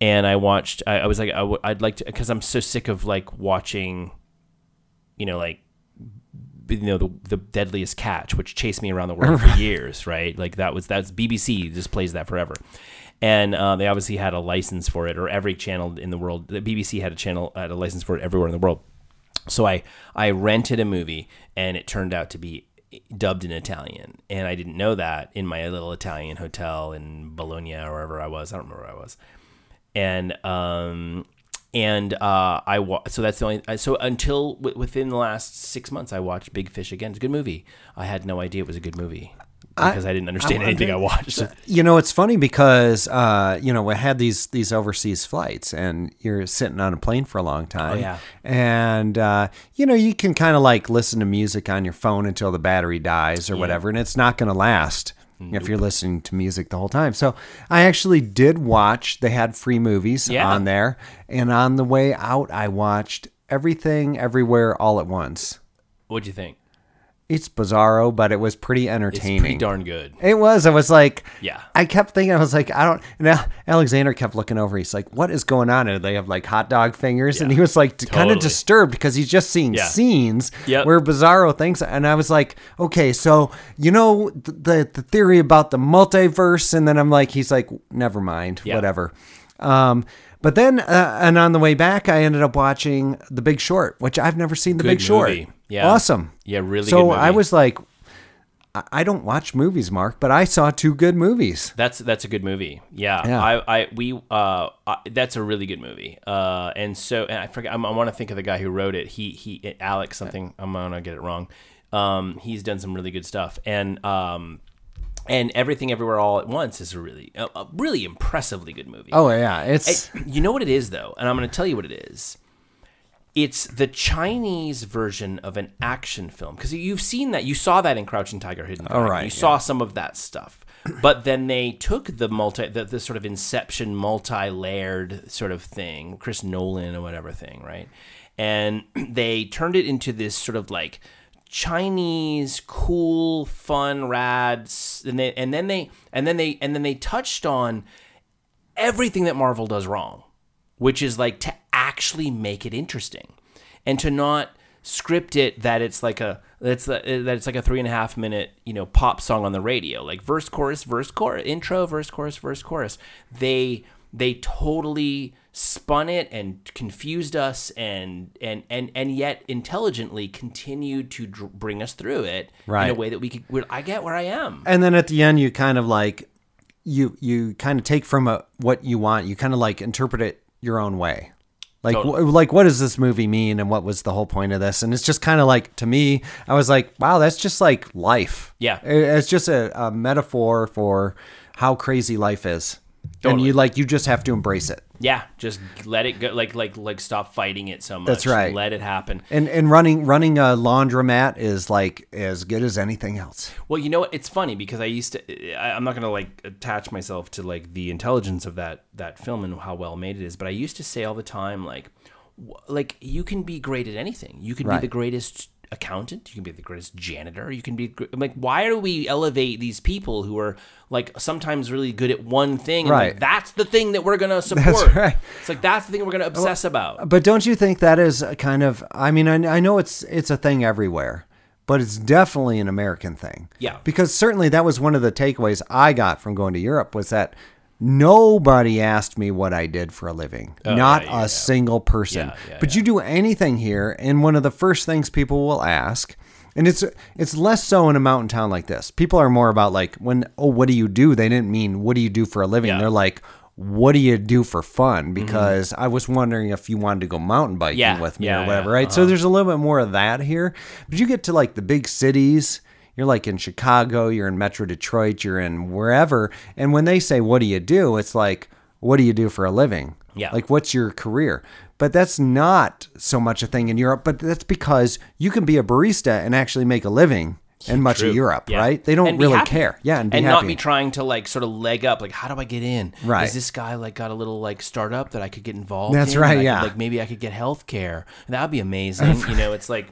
and I watched. I, I was like, I w- I'd like to, because I'm so sick of like watching, you know, like you know the the deadliest catch, which chased me around the world for years, right? Like that was that's BBC just plays that forever, and uh, they obviously had a license for it, or every channel in the world. The BBC had a channel had a license for it everywhere in the world. So I I rented a movie, and it turned out to be dubbed in Italian, and I didn't know that in my little Italian hotel in Bologna or wherever I was. I don't remember where I was and um and uh I wa- so that's the only so until w- within the last six months I watched Big Fish again. It's a good movie. I had no idea it was a good movie because I, didn't understand anything I watched. You know, it's funny because uh, you know we had these these overseas flights, and you're sitting on a plane for a long time. Oh, yeah. and uh, you know you can kind of like listen to music on your phone until the battery dies or whatever, and it's not going to last. Mm-hmm. If you're listening to music the whole time. So I actually did watch, they had free movies Yeah. on there. And on the way out, I watched Everything Everywhere All at Once. What'd you think? It's bizarro, but it was pretty It's entertaining. pretty darn good. It was. I was like, Yeah. I kept thinking, I was like, I don't. And Al- Alexander kept looking over. He's like, what is going on? And they have like hot dog fingers, and he was like, kind of disturbed because he's just seeing Yeah. scenes Yep. where bizarro things. And I was like, okay, so you know the, the the theory about the multiverse, and then I'm like, he's like, never mind, Yeah. whatever. Um, but then, uh, and on the way back, I ended up watching The Big Short, which I've never seen. The Good Big Short, movie. Yeah. awesome. Yeah, really So good movie. I was like, I- I don't watch movies, Mark, but I saw two good movies. That's that's a good movie. Yeah, Yeah. I, I we uh, I, that's a really good movie. Uh, and so and I forget. I'm, I want to think of the guy who wrote it. He he Alex something. I'm gonna get it wrong. Um, he's done some really good stuff. And um, and everything everywhere all at once is a really a, a really impressively good movie. Oh yeah, it's It- you know what it is though, and I'm going to tell you what it is. It's the Chinese version of an action film because you've seen that. You saw that in Crouching Tiger, Hidden Dragon. right, you yeah. saw some of that stuff, but then they took the multi, the, the sort of Inception multi-layered sort of thing, Chris Nolan or whatever thing, right? And they turned it into this sort of like Chinese cool, fun, rad, and they and then they and then they and then they touched on everything that Marvel does wrong, which is like to actually make it interesting. And to not script it that it's like a that's that it's like a three and a half minute you know pop song on the radio. Like verse chorus verse chorus intro verse chorus verse chorus. They they totally spun it and confused us and and and and yet intelligently continued to dr- bring us through it right. in a way that we could where I get where I am. And then at the end you kind of like you you kind of take from a, what you want. You kind of like interpret it your own way like Totally. wh- like what does this movie mean and what was the whole point of this? And it's just kind of like to me i was like wow that's just like life. Yeah. It- it's just a, a metaphor for how crazy life is. And you like you just have to embrace it Yeah, just let it go. Like like like stop fighting it so much. That's right. Let it happen. and and running running a laundromat is like as good as anything else Well, you know what? It's funny because I used to. I, I'm not gonna like attach myself to like the intelligence of that that film and how well made it is, but I used to say all the time like, w- like you can be great at anything. You can Right. be the greatest accountant. You can be the greatest janitor. You can be like, why do we elevate these people who are like sometimes really good at one thing? And Right. Like, that's the thing that we're gonna support. right. It's like that's the thing we're gonna obsess about. But don't you think that is a kind of? I mean, I, I know it's it's a thing everywhere, but it's definitely an American thing. Yeah. Because certainly that was one of the takeaways I got from going to Europe was that nobody asked me what I did for a living. Not Oh, yeah, yeah, a yeah. single person. Yeah, but you do anything here, and one of the first things people will ask. And it's it's less so in a mountain town like this. People are more about like when oh what do you do? They didn't mean what do you do for a living. Mm-hmm. They're like what do you do for fun? Because I was wondering if you wanted to go mountain biking with me or whatever, right? So there's a little bit more of that here. But you get to like the big cities, you're like in Chicago, you're in Metro Detroit, you're in wherever, and when they say what do you do, it's like what do you do for a living? Yeah. Like what's your career? But that's not so much a thing in Europe, but that's because you can be a barista and actually make a living in much True. of Europe, Yeah. right? They don't really happy. care. Yeah, and be and happy. not be trying to like sort of leg up. Like, how do I get in? Right. Is this guy like got a little like startup that I could get involved? That's in? right, I could, yeah. like maybe I could get health care. That'd be amazing. you know, it's like,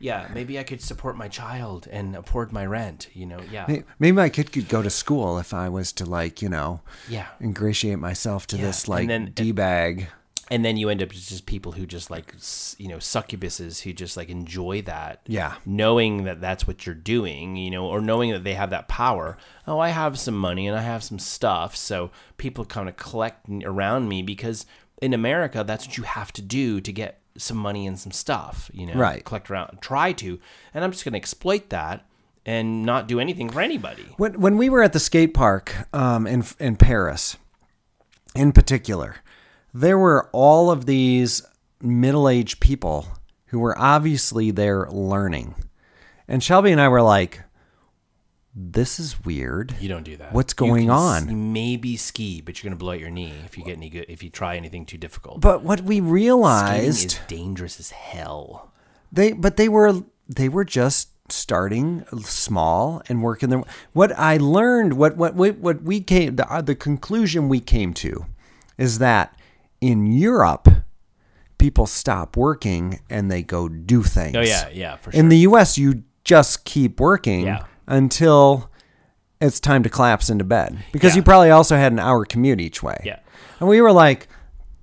yeah, maybe I could support my child and afford my rent. You know, yeah, Maybe my kid could go to school if I was to like, you know, yeah. ingratiate myself to Yeah, this and like then- d bag. And then you end up just people who just like you know succubuses who just like enjoy that. Yeah. knowing that that's what you're doing, you know, or knowing that they have that power. Oh, I have some money and I have some stuff, so people kind of collect around me because in America, that's what you have to do to get some money and some stuff, you know, Right. Collect around, try to, and I'm just going to exploit that and not do anything for anybody. When when we were at the skate park um, in in Paris, in particular, there were all of these middle aged people who were obviously there learning, and Shelby and I were like, "This is weird. You don't do that. What's going on? Maybe ski, but you're going to blow out your knee if you get any good. If you try anything too difficult. But what we realized is dangerous as hell. They but they were they were just starting small and working their what I learned what what what, what we came the, uh, the conclusion we came to is that in Europe people stop working and they go do things. Oh yeah, yeah, for sure. In the US you just keep working Yeah. Until it's time to collapse into bed because Yeah. you probably also had an hour commute each way. Yeah. And we were like,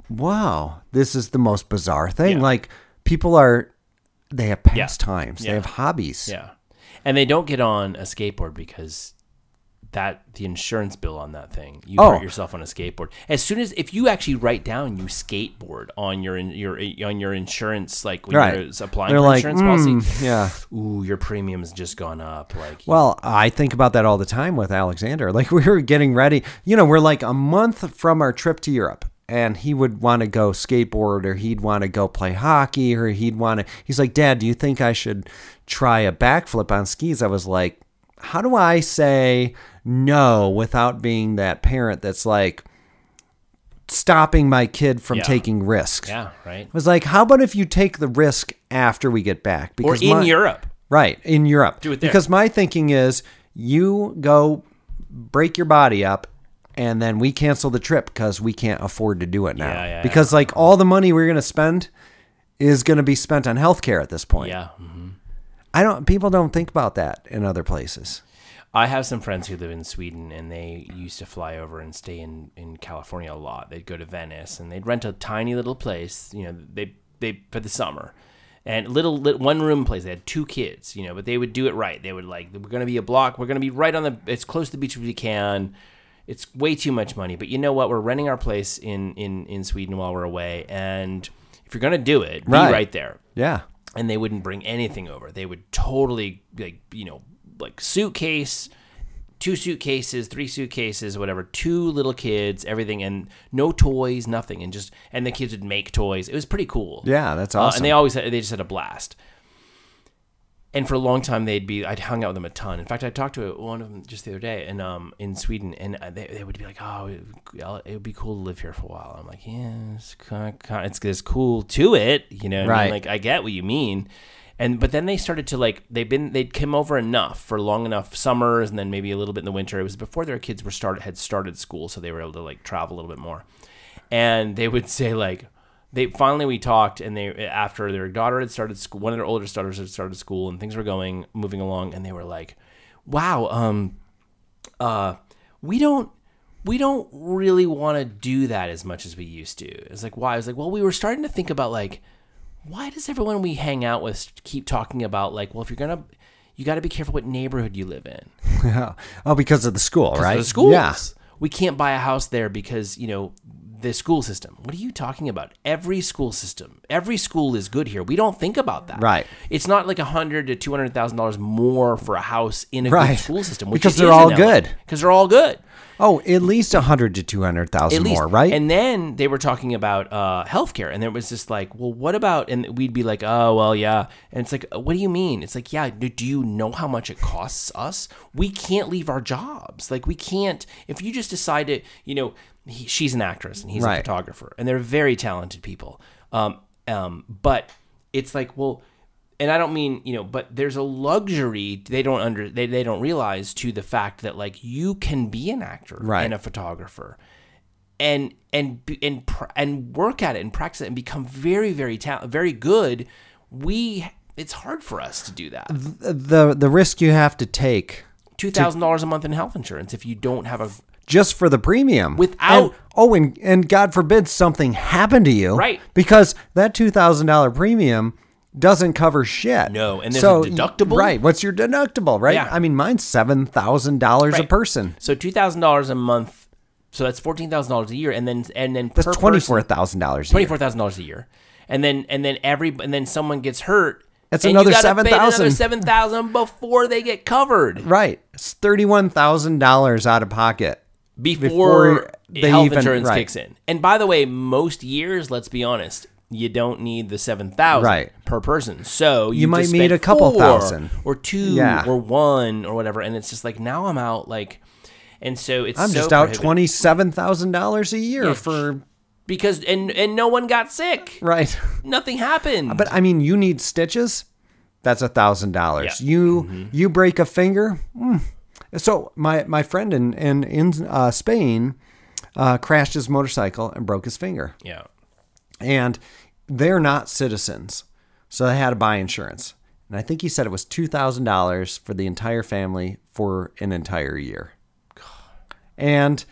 wow, this is the most bizarre thing. Yeah. Like people are, they have pastimes, Yeah. they have hobbies. Yeah. And they don't get on a skateboard because that the insurance bill on that thing, you Oh. hurt yourself on a skateboard. As soon as if you actually write down you skateboard on your your on your insurance, like when Right. you're applying They're for like, insurance "Mm, policy, yeah. ooh, your premium's just gone up. Like, Well, I think about that all the time with Alexander. Like we were getting ready, you know, we're like a month from our trip to Europe. And he would want to go skateboard or he'd want to go play hockey or he'd want to. He's like, Dad, do you think I should try a backflip on skis? I was like, how do I say no without being that parent that's like stopping my kid from Yeah. taking risks? Yeah, right. I was like, how about if you take the risk after we get back? Or in my- Europe. Right, in Europe. Do it there. Because my thinking is you go break your body up and then we cancel the trip because we can't afford to do it now. Yeah, yeah, because like all the money we're going to spend is going to be spent on healthcare at this point. Yeah. mhm. I don't people don't think about that in other places. I have some friends who live in Sweden and they used to fly over and stay in, in California a lot. They'd go to Venice and they'd rent a tiny little place, you know, they they for the summer. And little, lit one room place. They had two kids, you know, but they would do it right. They would like, we're going to be a block. We're going to be right on the, as close to the beach as we can. It's way too much money, but you know what? We're renting our place in in in Sweden while we're away, and if you're going to do it, be Right. right there Yeah. And they wouldn't bring anything over. They would totally like you know like suitcase, two suitcases, three suitcases, whatever, two little kids, everything, and no toys, nothing, and just and the kids would make toys. It was pretty cool. Yeah, that's Uh, awesome. and they always had, they just had a blast. And for a long time, they'd be. I'd hung out with them a ton. In fact, I talked to one of them just the other day, and um, in Sweden, and uh, they, they would be like, "Oh, it, would be cool to live here for a while." I'm like, "Yeah, it's kind of, it's there's cool to it, you know." what I mean? Right. Like I get what you mean, and but then they started to like they've been they'd come over enough for long enough summers, and then maybe a little bit in the winter. It was before their kids were started had started school, so they were able to like travel a little bit more, and they would say like they finally we talked and they after their daughter had started school one of their older daughters had started school and things were going moving along and they were like wow um uh we don't we don't really want to do that as much as we used to it's like why i was like well we were starting to think about like why does everyone we hang out with keep talking about like well if you're gonna you got to be careful what neighborhood you live in Yeah. oh, because of the school, right? the schools. Yeah. We can't buy a house there because, you know, the school system. What are you talking about? Every school system, every school is good here. We don't think about that. Right. It's not like a hundred to two hundred thousand dollars more for a house in a Right. good school system, which Because they're all good. Because they're all good. Oh, at least a hundred to two hundred thousand more, right? And then they were talking about uh, healthcare, and there was just like, well, what about? And we'd be like, oh, well, yeah. And it's like, what do you mean? It's like, yeah. Do do you know how much it costs us? We can't leave our jobs. Like, we can't. If you just decide to, you know, he, she's an actress and he's a photographer, and they're very talented people. Um, um, but it's like, well, and I don't mean you know, but there's a luxury they don't under they, they don't realize to the fact that like you can be an actor Right. and a photographer and and and pr- and work at it and practice it and become very very ta- very good we it's hard for us to do that the the risk you have to take $2000 a month in health insurance if you don't have a just for the premium Without- And- oh and and god forbid something happened to you Right. because that $2000 premium doesn't cover shit No, and there's so, a deductible? right what's your deductible right Yeah. i mean mine's $7000 a person so $2000 a month so that's $14000 a year and then and then that's per person- $24000 a twenty-four thousand dollars a year, and then and then every and then someone gets hurt. That's another you gotta pay another 7,000. seven thousand before they get covered. right it's $31000 out of pocket Before, Before health even- insurance right. kicks in. And by the way, most years, let's be honest, you don't need the seven thousand Right. per person. So you, might need a couple thousand or two Yeah. or one or whatever, and it's just like now I'm out like, and so it's i'm so just out $27000 a year Yeah. for because and and no one got sick. right Nothing happened. But I mean, you need stitches. That's a thousand dollars. You you break a finger. mm. So my my friend in in in uh, Spain uh, crashed his motorcycle and broke his finger, yeah. and they're not citizens, so they had to buy insurance. And I think he said it was two thousand dollars for the entire family for an entire year. And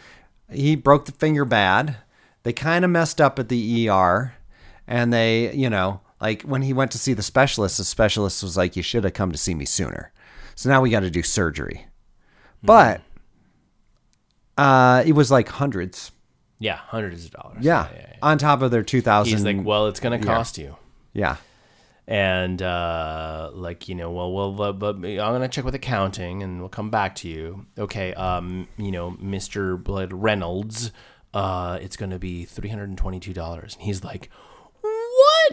he broke the finger bad. They kind of messed up at the ER, and they, you know, like when he went to see the specialist, the specialist was like, "You should have come to see me sooner." So now we got to do surgery, but uh, it was like hundreds. Yeah, hundreds of dollars. Yeah, on top of their two thousand. He's like, well, it's going to cost you. yeah, And uh, like, you know, well, well, uh, but I'm going to check with accounting and we'll come back to you. Okay, um, you know, Mr. Blood Reynolds, uh, it's going to be $322. And he's like,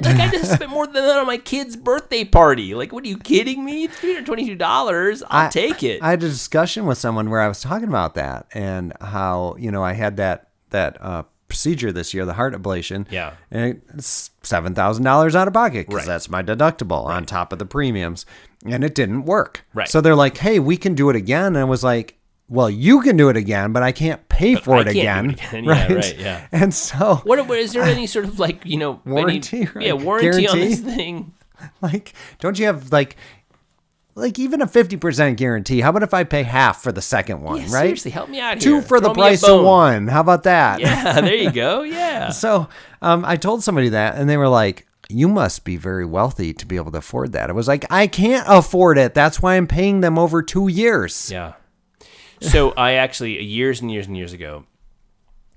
Like I just spent more than that on my kid's birthday party. Like, what are you kidding me? Three hundred twenty-two dollars. I'll I- take it. I had a discussion with someone where I was talking about that and how you know I had that that uh, procedure this year, the heart ablation. Yeah. and it's seven thousand dollars out of pocket because Right. that's my deductible on top of the premiums, and it didn't work. Right. So they're like, "Hey, we can do it again," and I was like. Well, you can do it again, but I can't pay for I it again. it again. Yeah, right, yeah. And so, what, what is there any sort of like you know any- Warranty, right? Yeah, warranty on this thing. like, don't you have like, like even a fifty percent guarantee? How about if I pay half for the second one, Yeah, right? seriously, help me out here. Two for the Throw a price of one. How about that? Yeah, there you go. Yeah. So um, I told somebody that, and they were like, "You must be very wealthy to be able to afford that." I was like, "I can't afford it. That's why I'm paying them over two years." Yeah. So I actually years and years and years ago,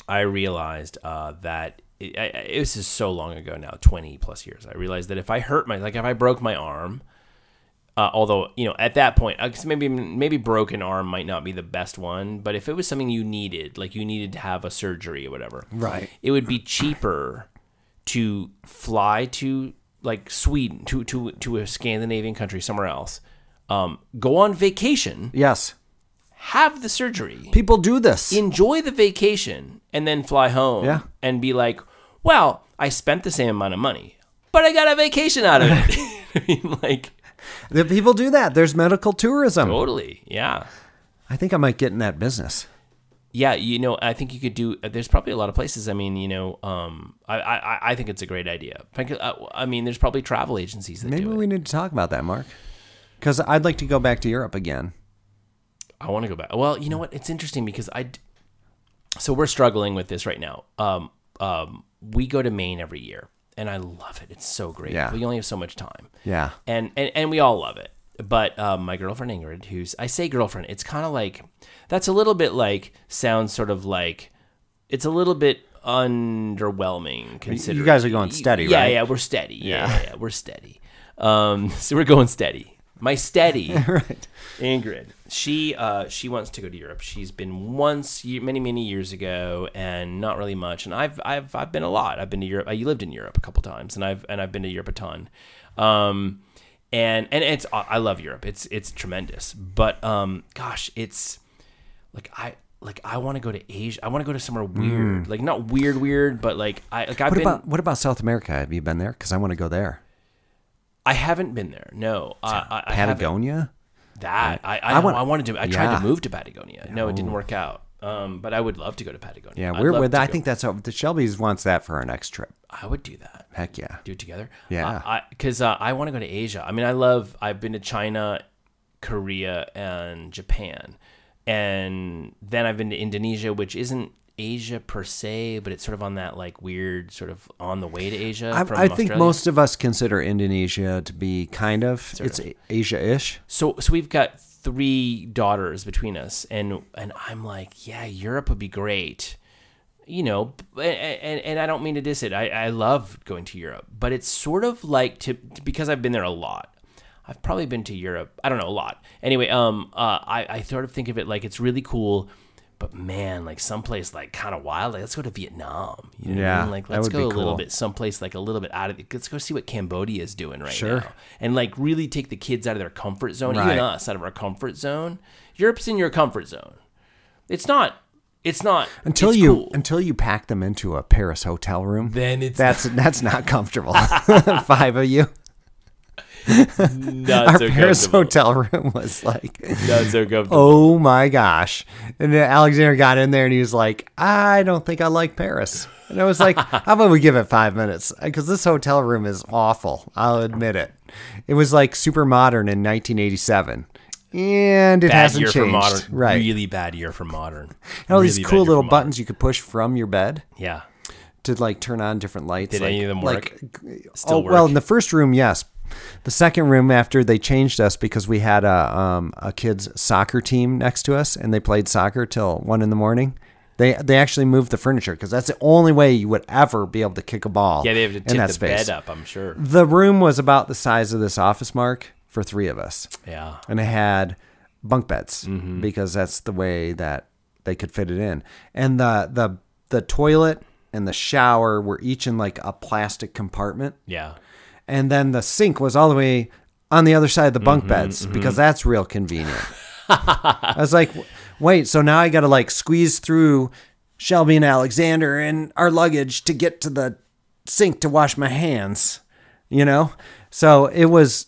I realized uh, that it, I, I, this is so long ago now, twenty plus years. I realized that if I hurt my like if I broke my arm, uh, although you know at that point, maybe maybe broken arm might not be the best one, but if it was something you needed, like you needed to have a surgery or whatever, Right. it would be cheaper to fly to like Sweden to to to a Scandinavian country somewhere else, um, go on vacation Yes, have the surgery, people do this. enjoy the vacation, and then fly home Yeah. and be like, well, I spent the same amount of money, but I got a vacation out of it. I mean, like, the people do that. There's medical tourism. totally. Yeah. I think I might get in that business. Yeah, you know, I think you could do. There's probably a lot of places. I mean, you know, um, I, I, I think it's a great idea. I, I mean, there's probably travel agencies that Maybe do it. we need to talk about that, Mark. Because I'd like to go back to Europe again. I want to go back. Well, you know what? It's interesting because I. So we're struggling with this right now. Um, um, we go to Maine every year, and I love it. It's so great. Yeah. We only have so much time. Yeah. and and, and we all love it. But um, my girlfriend Ingrid, who's I say girlfriend, it's kind of like that's a little bit like sounds sort of like it's a little bit underwhelming. Considering you guys are going steady, yeah, right? Yeah, we're steady. Yeah, yeah, yeah, we're steady. Um, so we're going steady. My steady, Right. Ingrid. She uh, she wants to go to Europe. She's been once many many years ago, and not really much. And I've I've I've been a lot. I've been to Europe. I lived in Europe a couple times, and I've and I've been to Europe a ton. Um, and and it's I love Europe. It's it's tremendous. But um, gosh, it's like I like I want to go to Asia. I want to go to somewhere weird, like not weird weird, but like I like I've What been. about what about South America? Have you been there? Because I want to go there. I haven't been there. No, I, I, I. Patagonia. That I I, I I, want- I wanted to. I tried Yeah. to move to Patagonia. No, it didn't work out. Um, but I would love to go to Patagonia. Yeah, we're with. I think that's how the Shelby's wants that for our next trip. I would do that. Heck yeah. Do it together. Yeah. because uh, I want to go to Asia. I mean, I love. I've been to China, Korea, and Japan, and then I've been to Indonesia, which isn't Asia per se, but it's sort of on that like weird sort of on the way to Asia. I, I think Australia. most of us consider Indonesia to be kind of it's Asia-ish. So so we've got three daughters between us, and and I'm like, yeah, Europe would be great, you know. And and, and I don't mean to diss it. I I love going to Europe, but it's sort of like to because I've been there a lot. I've probably been to Europe. I don't know a lot. Anyway, um, uh, I I sort of think of it like it's really cool. But man, like someplace like kind of wild. Like let's go to Vietnam. You know what I Yeah, mean? Like let's go a little bit someplace like a little bit out of the, let's go see what Cambodia is doing right Sure. now and like really take the kids out of their comfort zone Right. even us out of our comfort zone Europe's in your comfort zone it's not it's not Until it's you cool. until you pack them into a Paris hotel room. then it's that's that's not comfortable. Five of you. not Our so Paris hotel room was like not so comfortable Oh my gosh. And then Alexander got in there and he was like, I don't think I like Paris. And I was like, how about we give it five minutes? Uh, because this hotel room is awful. I'll admit it. It was like super modern in 1987. And it bad hasn't year changed. for modern Right. really bad year for modern and all these Really bad cool little buttons you could push from your bed yeah to like turn on different lights. Did like, any of them like, Still oh, well, in the first room, yes. The second room, after they changed us because we had a um, a kids soccer team next to us, and they played soccer till one in the morning. They they actually moved the furniture because that's the only way you would ever be able to kick a ball. yeah they have to in tip that the space. bed up I'm sure The room was about the size of this office, Mark, for three of us, yeah and it had bunk beds Mm-hmm. because that's the way that they could fit it in, and the the the toilet and the shower were each in like a plastic compartment. Yeah. And then the sink was all the way on the other side of the bunk Mm-hmm, beds because that's real convenient. I was like, wait, so now I got to like squeeze through Shelby and Alexander and our luggage to get to the sink to wash my hands, you know? So it was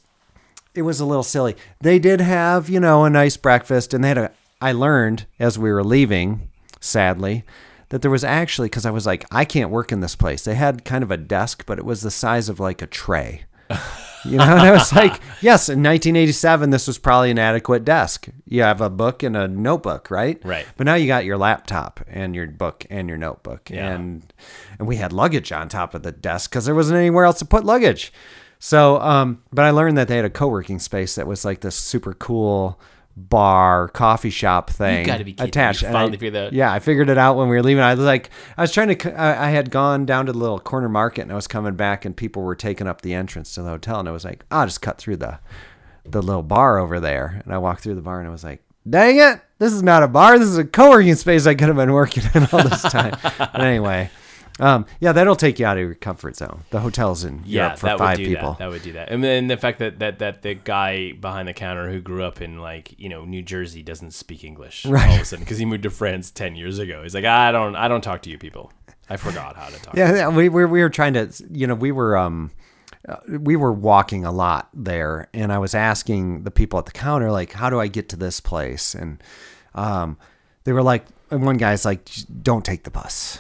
it was a little silly. They did have, you know, a nice breakfast and they had a I learned as we were leaving, sadly, that there was actually cuz I was like, I can't work in this place. They had kind of a desk, but it was the size of like a tray. You know, and I was like, yes, in 1987, this was probably an adequate desk. You have a book and a notebook, right? Right. But now you got your laptop and your book and your notebook, Yeah. and and we had luggage on top of the desk because there wasn't anywhere else to put luggage. So, um, but I learned that they had a co-working space that was like this super cool bar coffee shop thing gotta be kidding attached. You And I- figured that. Yeah, I figured it out when we were leaving. I was like, I was trying to. I had gone down to the little corner market and I was coming back, and people were taking up the entrance to the hotel, and I was like, I'll just cut through the the little bar over there, and I walked through the bar, and I was like, Dang it, this is not a bar. This is a co-working space I could have been working in all this time. but anyway. Um, yeah, that'll take you out of your comfort zone. The hotel's in Yeah, Europe for that five would do people. that. That would do that. And then the fact that, that that the guy behind the counter who grew up in like you know New Jersey doesn't speak English all of a sudden because he moved to France ten years ago. He's like, I don't I don't talk to you people. I forgot how to talk. Yeah, yeah, we, we we were trying to, you know, we were um, uh, we were walking a lot there, and I was asking the people at the counter like, how do I get to this place? And um, they were like, and one guy's like, don't take the bus,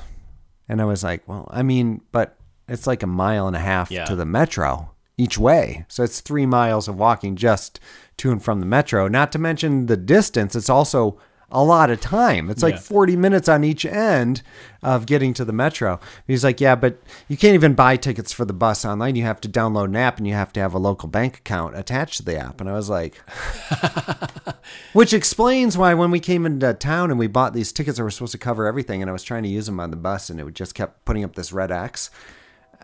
and I was like, well, I mean, but it's like a mile and a half Yeah. to the metro each way, so it's three miles of walking just to and from the metro. Not to mention the distance; it's also a lot of time. It's like Yeah. 40 minutes on each end of getting to the metro. He's like, yeah, but you can't even buy tickets for the bus online. You have to download an app and you have to have a local bank account attached to the app. And I was like, which explains why when we came into town and we bought these tickets that were supposed to cover everything, and I was trying to use them on the bus, and it just kept putting up this red X.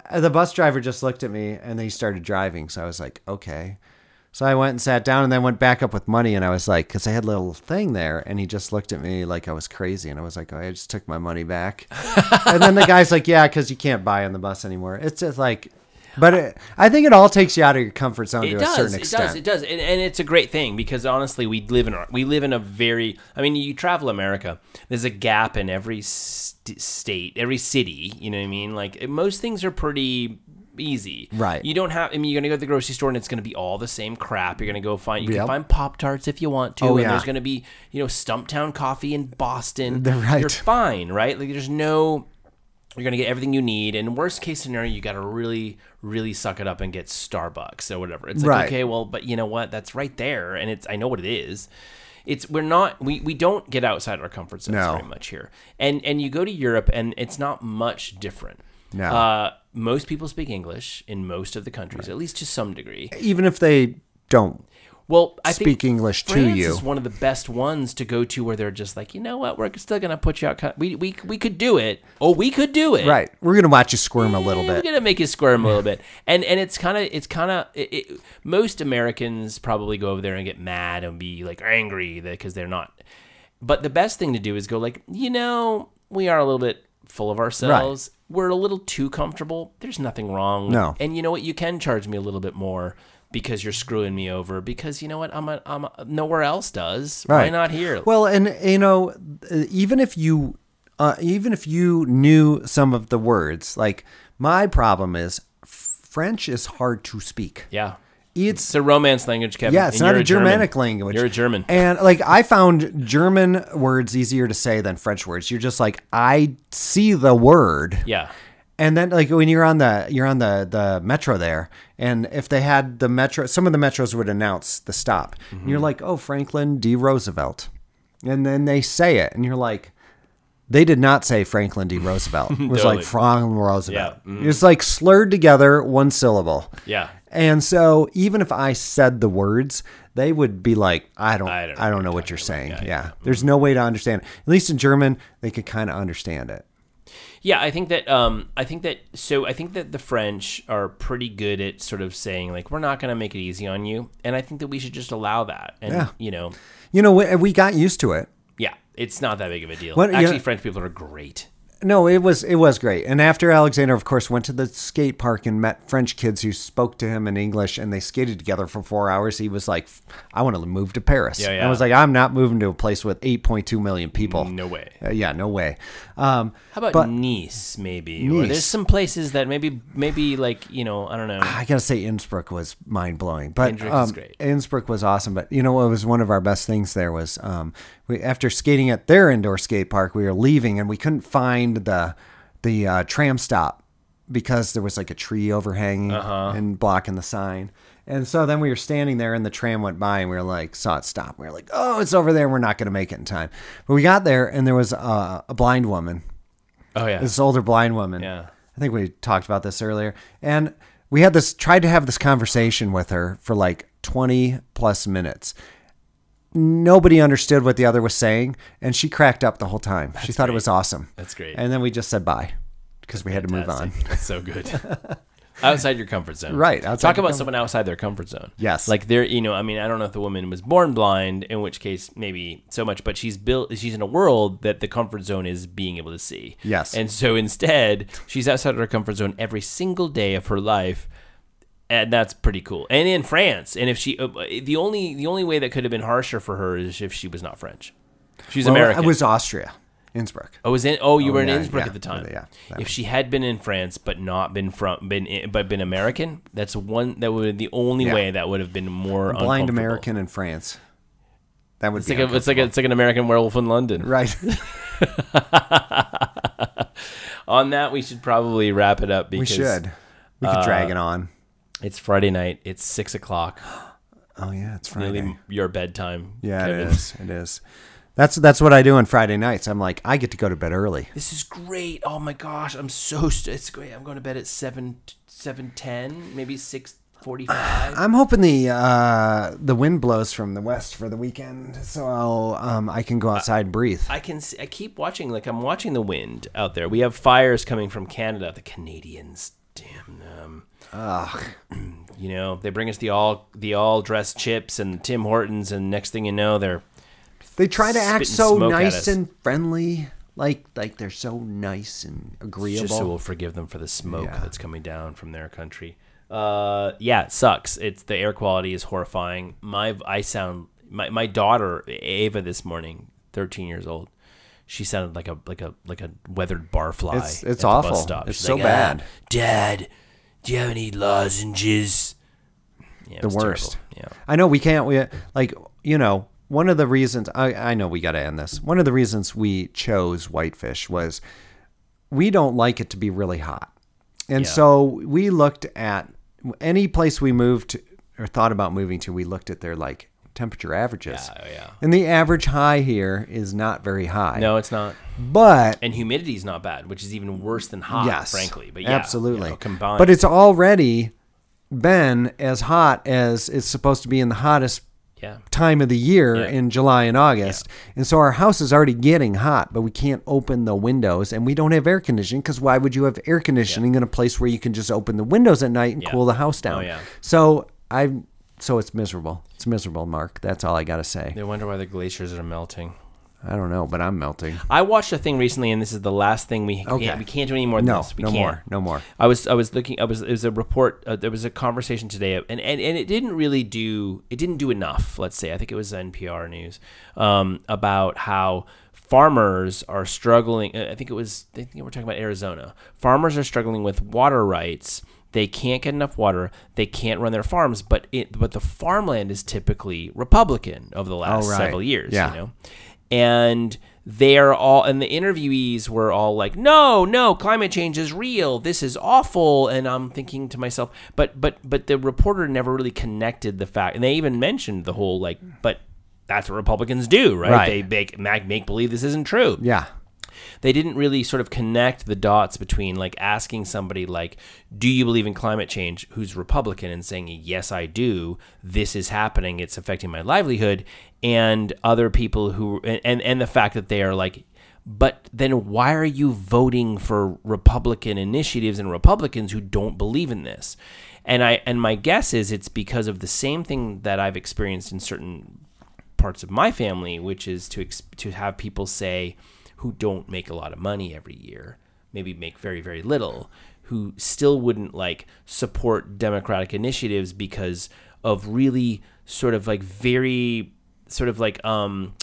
Uh, The bus driver just looked at me and then he started driving. So I was like, okay. So I went and sat down and then went back up with money. And I was like, because I had a little thing there. And he just looked at me like I was crazy. And I was like, oh, I just took my money back. and then the guy's like, yeah, because you can't buy on the bus anymore. It's just like, but it, I think it all takes you out of your comfort zone It to a does. certain It extent. does. It does. And, and it's a great thing because honestly, we live in a, we live in a very. I mean, you travel America. There's a gap in every st- state, every city. You know what I mean? Like most things are pretty easy. Right. You don't have. I mean, you're gonna go to the grocery store and it's gonna be all the same crap. You're gonna go find. You Yep. can find Pop Tarts if you want to. Oh, and yeah. there's gonna be you know Stumptown coffee in Boston. They're right. You're fine, right? Like there's no you're gonna get everything you need. And worst case scenario, you gotta really, really suck it up and get Starbucks or whatever. It's like Right. okay, well, but you know what? That's right there, and it's I know what it is. It's we're not we, we don't get outside our comfort zones No. very much here, and and you go to Europe and it's not much different. No. Uh, most people speak English in most of the countries, at least to some degree. Even if they don't. Well, I Speak English to France you. is one of the best ones to go to where they're just like, you know what, we're still gonna put you out. We we we could do it. Oh, we could do it. Right. We're going to watch you squirm a little Yeah, We're bit. gonna make you squirm a little bit, and and it's kind of it's kind of it, it, most Americans probably go over there and get mad and be like angry because they're not. But the best thing to do is go like, you know, we are a little bit full of ourselves. We're a little too comfortable. There's nothing wrong. No. And you know what? You can charge me a little bit more because you're screwing me over. Because you know what? I'm a, I'm a, nowhere else does. right. Why not here? Well, and you know, uh, even if you, uh, even if you knew some of the words, like my problem is French is hard to speak. yeah. It's It's a romance language, Kevin. yeah, it's not a German. Germanic language. You're a German. and like I found German words easier to say than French words. You're just like I see the word. Yeah. And then like when you're on the you're on the the metro there, and if they had the metro, some of the metros would announce the stop. And you're like, oh, Franklin D. Roosevelt, and then they say it, and you're like, they did not say Franklin D. Roosevelt. It was Totally. like Franklin Roosevelt. Yeah. Mm. It's like slurred together, one syllable. Yeah. And so even if I said the words, they would be like, I don't, I I don't don't, know what you're saying. Yeah, Yeah, yeah. there's no way to understand. it. At least in German, they could kind of understand it. Yeah, I think that um, I think that so I think that the French are pretty good at sort of saying like we're not going to make it easy on you, and I think that we should just allow that. And Yeah. you know, You know, we, we got used to it. yeah, it's not that big of a deal. What- yeah. Actually, French people are great. No, it was it was great. And after Alexander, of course, went to the skate park and met French kids who spoke to him in English, and they skated together for four hours. He was like, "I want to move to Paris." Yeah, I yeah. was like, "I'm not moving to a place with 8.2 million people." No way. Uh, yeah, no way. Um, How about But- Nice? Maybe. Or Nice. there's some places that maybe maybe like you know I don't know. I gotta say, Innsbruck was mind blowing. But um, great. Innsbruck was awesome. But you know what was one of our best things there was um, we after skating at their indoor skate park, we were leaving and we couldn't find the the uh, tram stop because there was like a tree overhanging Uh-huh. and blocking the sign. And so then we were standing there and the tram went by and we were like, saw it stop. We were like, oh, it's over there. We're not going to make it in time. But we got there and there was uh, a blind woman oh yeah. this older blind woman. Yeah. I think we talked about this earlier. And we had this tried to have this conversation with her for like 20 plus minutes. Nobody understood what the other was saying, and she cracked up the whole time. she thought it was awesome. That's great. And then we just said bye because we had to move on. That's so good. outside your comfort zone. Right, outside Talk about someone outside their comfort zone. Yes. Like they're, you know, I mean, I don't know if the woman was born blind, in which case maybe so much, but she's built, she's in a world that the comfort zone is being able to see. Yes. And so instead, she's outside of her comfort zone every single day of her life. And that's pretty cool. And in France, and if she, uh, the only the only way that could have been harsher for her is if she was not French. She's Well, American. It was Austria, Innsbruck. Oh, was in? Oh, you Oh, were in yeah, Innsbruck yeah, at the time. yeah, if she had been in France but not been from been in- but been American, that's one that would the only Yeah. way that would have been more Blind uncomfortable. American in France. That would It's be like a, it's like a, it's like an American werewolf in London. right. On that, we should probably wrap it up we should. We could uh, drag it on. It's Friday night. It's six o'clock. Oh yeah, it's Friday. Nearly your bedtime. Yeah, Kevin. it is. It is. That's that's what I do on Friday nights. I'm like, I get to go to bed early. This is great. Oh my gosh, I'm so st- it's great. I'm going to bed at seven seven ten, maybe six forty five. I'm hoping the uh, the wind blows from the west for the weekend, so I'll um, I can go outside and breathe. I can see, I keep watching like I'm watching the wind out there. We have fires coming from Canada. The Canadians, damn them. Ugh. You know, they bring us the all the all dressed chips and Tim Hortons, and next thing you know, they're They try to act so nice and friendly, like like they're so nice and agreeable. just so we'll forgive them for the smoke Yeah. that's coming down from their country. Uh, yeah, it sucks. It's the air quality is horrifying. My I sound my my daughter Ava this morning, 13 years old. She sounded like a like a like a weathered barfly. It's- it's awful. It's She's so like, bad. "Ah, Dad, do you have any lozenges? Yeah, the worst. terrible. Yeah. I know we can't. We like you know one of the reasons I I know we got to end this. One of the reasons we chose Whitefish was we don't like it to be really hot, and Yeah. so we looked at any place we moved or thought about moving to. We looked at their like temperature averages. Yeah, oh, yeah. And the average high here is not very high. No, it's not. But And humidity is not bad, which is even worse than hot, yes, frankly. But yeah, absolutely. you know, combined. But it's already been as hot as it's supposed to be in the hottest yeah. time of the year Yeah. in July and August. And so our house is already getting hot, but we can't open the windows and we don't have air conditioning because why would you have air conditioning in a place where you can just open the windows at night and Yeah. cool the house oh, down? Oh, yeah. So I so it's miserable. It's miserable, Mark. That's all I got to say. They wonder why the glaciers are melting. I don't know, but I'm melting. I watched a thing recently, and this is the last thing we Okay. can't, we can't do any more than No, this. We no can't. more. No more. I was I was looking. I was it was a report. Uh, there was a conversation today, and, and and it didn't really do it didn't do enough. Let's say I think it was NPR news um, about how farmers are struggling. uh, I think it was. I think we're talking about Arizona. Farmers are struggling with water rights. They can't get enough water. They can't run their farms, but it but the farmland is typically Republican over the last Oh, right. several years. Yeah. You know, and they're all and the interviewees were all like no no climate change is real this is awful and i'm thinking to myself but but but the reporter never really connected the fact and they even mentioned the whole like but that's what republicans do right, Right. they make, make make believe this isn't true Yeah. They didn't really sort of connect the dots between like asking somebody like do you believe in climate change? who's republican and saying yes i do. This is happening. It's affecting my livelihood. And other people who and and, the fact that they are like but then why are you voting for republican initiatives and republicans who don't believe in this? And i and my guess is it's because of the same thing that i've experienced in certain parts of my family, which is to to have people say, who don't make a lot of money every year, maybe make very very little, who still wouldn't like support democratic initiatives because of really sort of like very sort of like um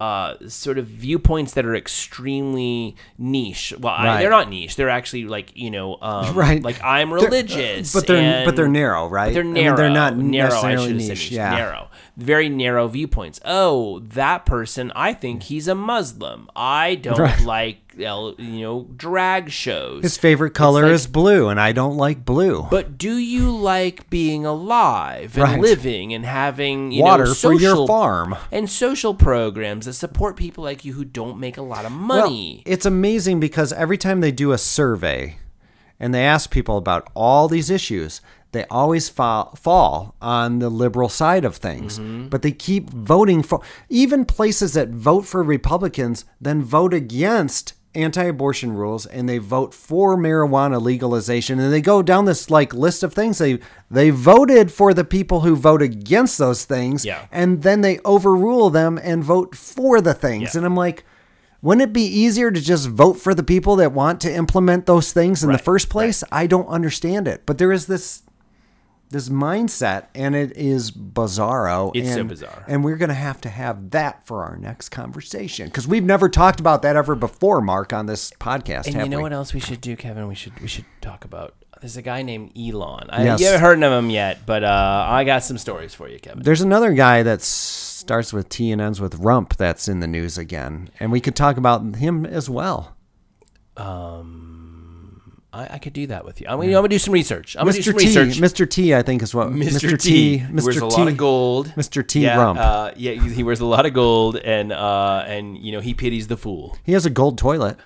uh, sort of viewpoints that are extremely niche. Well, I, they're not niche. They're actually like you know, um, Right. Like I'm They're- uh, religious, but they're- and- but they're narrow, right? They're I mean, narrow. they're not narrow. necessarily niche, niche. yeah. Narrow, very narrow viewpoints. Oh, that person. I think he's a Muslim. I don't Right. like you know drag shows. His favorite color like- is blue, and I don't like blue. But do you like being alive and Right. living and having you Water know, for your social- farm. and social programs that support people like you who don't make a lot of money? Well, it's amazing because every time they do a survey and they ask people about all these issues, they always fall, fall on the liberal side of things. Mm-hmm. But they keep voting for even places that vote for Republicans then vote against anti-abortion rules and they vote for marijuana legalization and they go down this like list of things they they voted for the people who vote against those things Yeah. and then they overrule them and vote for the things Yeah. and I'm like wouldn't it be easier to just vote for the people that want to implement those things in the first place? I don't understand it. But there is this this mindset and it is bizarro. It's so and, bizarre. And we're gonna have to have that for our next conversation. Because we've never talked about that ever before, Mark, on this podcast. And you know we? what else we should do, Kevin? We should we should talk about. There's a guy named Elon. I, Yes. You haven't heard of him yet, but uh, I got some stories for you, Kevin. There's another guy that starts with T and ends with rump that's in the news again. And we could talk about him as well. I, I could do that with you. I'm, gonna- I'm gonna do some research. I'm gonna do Mr. some T, research. Mr. T, I think is what Mr. T, Mr. wears a T, lot of gold. Mr. T yeah, rump. Uh, yeah, he he wears a lot of gold, and uh, and you know he pities the fool. He has a gold toilet.